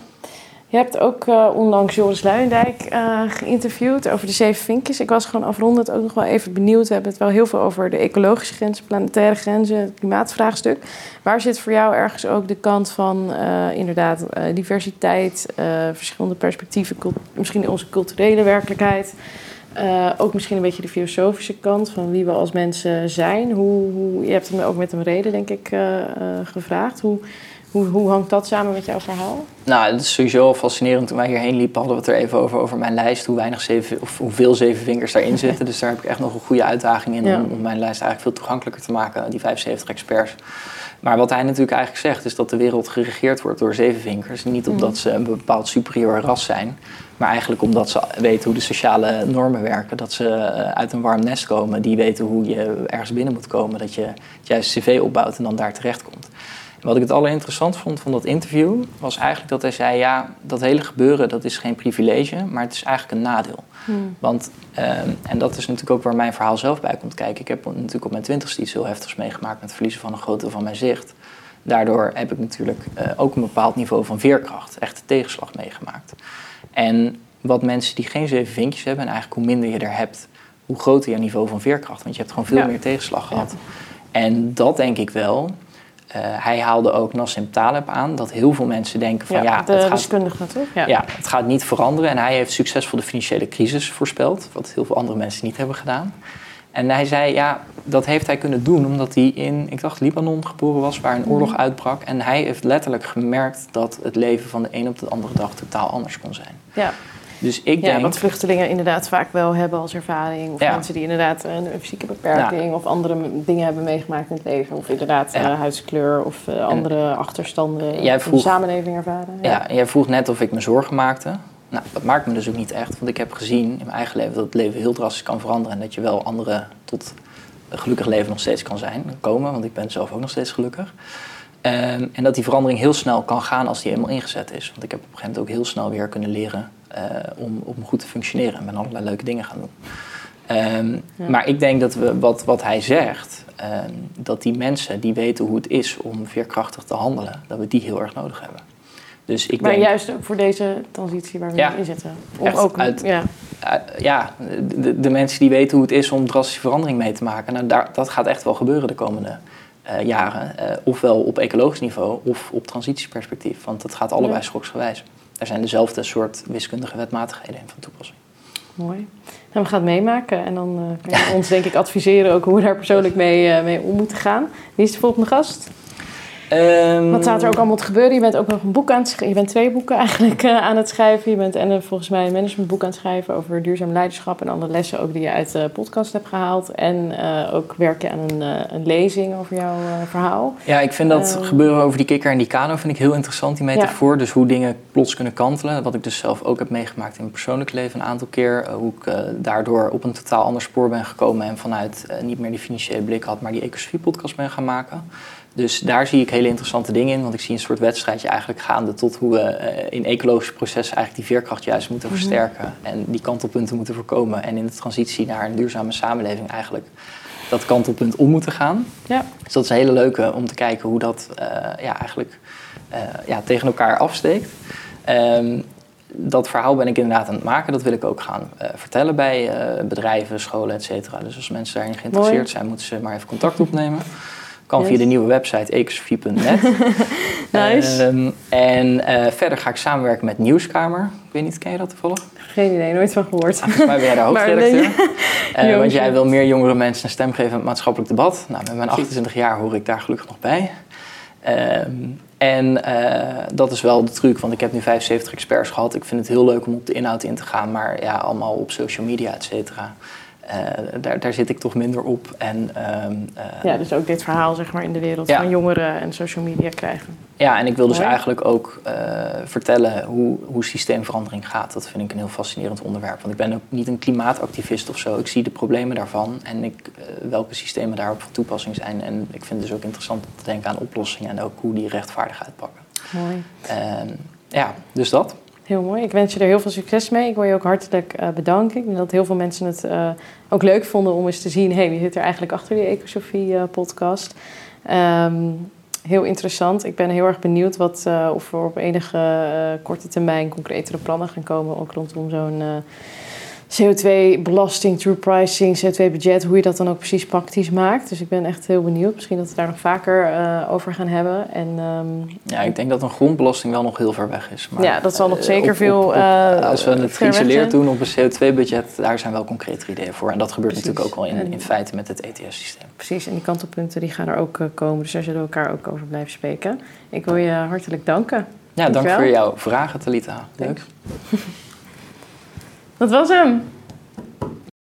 Je hebt ook uh, onlangs Joris Luijendijk geïnterviewd over de zeven vinkjes. Ik was gewoon afrondend ook nog wel even benieuwd. We hebben het wel heel veel over de ecologische grenzen, planetaire grenzen, het klimaatvraagstuk. Waar zit voor jou ergens ook de kant van inderdaad diversiteit, verschillende perspectieven, misschien onze culturele werkelijkheid? Uh, ook misschien een beetje de filosofische kant van wie we als mensen zijn. Hoe, hoe je hebt hem ook met een reden, denk ik, uh, uh, gevraagd. Hoe, hoe, hoe hangt dat samen met jouw verhaal? Nou, het is sowieso al fascinerend. Toen wij hierheen liepen, hadden we het er even over, over mijn lijst. Hoe weinig zeven, of hoeveel zeven vingers daarin zitten. dus daar heb ik echt nog een goede uitdaging in om, om, mijn lijst eigenlijk veel toegankelijker te maken. Die 75 experts. Maar wat hij natuurlijk eigenlijk zegt, is dat de wereld geregeerd wordt door zevenvinkers. Niet omdat ze een bepaald superieur ras zijn, maar eigenlijk omdat ze weten hoe de sociale normen werken. Dat ze eh, uit een warm nest komen, die weten hoe je ergens binnen moet komen. Dat je het juiste cv opbouwt en dan daar terecht komt. wat ik het allerinteressant vond van dat interview, was eigenlijk dat hij zei: ja, dat hele gebeuren dat is geen privilege, maar het is eigenlijk een nadeel. Hmm. Want, ehm, en dat is natuurlijk ook waar mijn verhaal zelf bij komt kijken. Ik heb natuurlijk op mijn twintigste iets heel heftigs meegemaakt met het verliezen van een groot deel van mijn zicht. Daardoor heb ik natuurlijk uh, ook een bepaald niveau van veerkracht, echt tegenslag meegemaakt. En wat mensen die geen zeven vinkjes hebben, en eigenlijk hoe minder je er hebt, hoe groter je niveau van veerkracht. Want je hebt gewoon veel meer tegenslag gehad. En dat denk ik wel. Uh, hij haalde ook Nassim Taleb aan, dat heel veel mensen denken van ja, de het gaat, deskundige natuurlijk. Ja. ja. het gaat niet veranderen. En hij heeft succesvol de financiële crisis voorspeld, wat heel veel andere mensen niet hebben gedaan. En hij zei, ja, dat heeft hij kunnen doen omdat hij in, ik dacht, Libanon geboren was, waar een mhm. oorlog uitbrak. En hij heeft letterlijk gemerkt dat het leven van de een op de andere dag totaal anders kon zijn. Ja. Dus ik ja, denk... wat vluchtelingen inderdaad vaak wel hebben als ervaring. Of mensen die inderdaad een, fysieke beperking of andere dingen hebben meegemaakt in het leven. Of inderdaad ja. uh, huidskleur of uh, andere achterstanden in de samenleving ervaren. Ja. jij vroeg net of ik me zorgen maakte. Nou, dat maakt me dus ook niet echt. Want ik heb gezien in mijn eigen leven dat het leven heel drastisch kan veranderen. En dat je wel anderen tot een gelukkig leven nog steeds kan zijn, komen. Want ik ben zelf ook nog steeds gelukkig. Um, en dat die verandering heel snel kan gaan als die eenmaal ingezet is. Want ik heb op een gegeven moment ook heel snel weer kunnen leren uh, om, om goed te functioneren. En ben allerlei leuke dingen gaan doen. Um, ja. Maar ik denk dat we, wat, wat hij zegt, um, dat die mensen die weten hoe het is om veerkrachtig te handelen, dat we die heel erg nodig hebben. Dus ik maar denk, juist voor deze transitie waar we ja, in zitten. Ook, uit, ja, ja de, de, mensen die weten hoe het is om drastische verandering mee te maken, nou, daar, dat gaat echt wel gebeuren de komende uh, jaren. Uh, ofwel op ecologisch niveau of op transitieperspectief. Want dat gaat allebei ja. schoksgewijs. Er zijn dezelfde soort wiskundige wetmatigheden in van toepassing. Mooi. Nou, we gaan het meemaken en dan uh, kun je ons denk ik adviseren ook hoe we daar persoonlijk mee, mee om moeten gaan. Wie is de volgende gast? Um, Wat staat er ook allemaal te gebeuren? Je bent ook nog een boek aan het schrijven. Je bent twee boeken eigenlijk uh, aan het schrijven. Je bent en uh, volgens mij een managementboek aan het schrijven over duurzaam leiderschap en andere lessen ook die je uit de podcast hebt gehaald. En uh, ook werken aan een, een, lezing over jouw verhaal. Ja, ik vind dat gebeuren over die kikker en die kano vind ik heel interessant, die metafoor. Ja. Dus hoe dingen plots kunnen kantelen. Wat ik dus zelf ook heb meegemaakt in mijn persoonlijk leven een aantal keer. hoe ik daardoor op een totaal ander spoor ben gekomen en vanuit niet meer die financiële blik had, maar die ecosofie podcast ben gaan maken. Dus daar zie ik hele interessante dingen in. Want ik zie een soort wedstrijdje eigenlijk gaande tot hoe we eh, in ecologische processen eigenlijk die veerkracht juist moeten Mhm. versterken. En die kantelpunten moeten voorkomen. En in de transitie naar een duurzame samenleving eigenlijk dat kantelpunt om moeten gaan. Ja. Dus dat is een hele leuke om te kijken hoe dat eh, ja, eigenlijk eh, ja, tegen elkaar afsteekt. Ehm, dat verhaal ben ik inderdaad aan het maken. Dat wil ik ook gaan vertellen bij bedrijven, scholen, et cetera. Dus als mensen daarin geïnteresseerd Mooi. zijn, moeten ze maar even contact opnemen. Kan Yes. via de nieuwe website ecosofie.net. Nice. Ehm, en eh, verder ga ik samenwerken met Nieuwskamer. Ik weet niet, ken je dat toevallig? Geen idee, nooit van gehoord. Volgens mij ben jij de hoofdredacteur. Eh, want jij wil meer jongere mensen een stem geven in het maatschappelijk debat. Nou, met mijn 28 jaar hoor ik daar gelukkig nog bij. Ehm, en eh, dat is wel de truc, want ik heb nu 75 experts gehad. Ik vind het heel leuk om op de inhoud in te gaan, maar ja, allemaal op social media, et cetera. Eh, daar, daar zit ik toch minder op. En, ehm, eh, Ja, dus ook dit verhaal zeg maar in de wereld Ja. van jongeren en social media krijgen. Ja, en ik wil dus Mooi. eigenlijk ook eh, vertellen hoe, hoe systeemverandering gaat. Dat vind ik een heel fascinerend onderwerp. Want ik ben ook niet een klimaatactivist of zo. Ik zie de problemen daarvan en ik, welke systemen daarop van toepassing zijn. En ik vind het dus ook interessant om te denken aan oplossingen en ook hoe die rechtvaardig uitpakken. Mooi. En, ja, dus dat. Heel mooi. Ik wens je er heel veel succes mee. Ik wil je ook hartelijk eh, bedanken. Ik denk dat heel veel mensen het eh, ook leuk vonden om eens te zien... hey, wie zit er eigenlijk achter die Ecosofie-podcast? heel interessant. Ik ben heel erg benieuwd wat, eh, of er op enige eh, korte termijn concretere plannen gaan komen... ook rondom zo'n eh, CO2-belasting, true pricing, CO2-budget... hoe je dat dan ook precies praktisch maakt. Dus ik ben echt heel benieuwd. Misschien dat we daar nog vaker eh, over gaan hebben. En, ehm, Ja, ik denk dat een grondbelasting wel nog heel ver weg is. Maar, Ja, dat zal nog eh, zeker op- veel, op- op- eh, als we het zijn. doen op een CO2-budget, daar zijn wel concrete ideeën voor. En dat gebeurt Precies. natuurlijk ook wel in, in feite met het ETS-systeem. Precies, en die kantelpunten die gaan er ook komen. Dus daar zullen we elkaar ook over blijven spreken. Ik wil je hartelijk danken. Ja, dank Dankjewel. voor jouw vragen, Talita. Leuk. Dat was hem.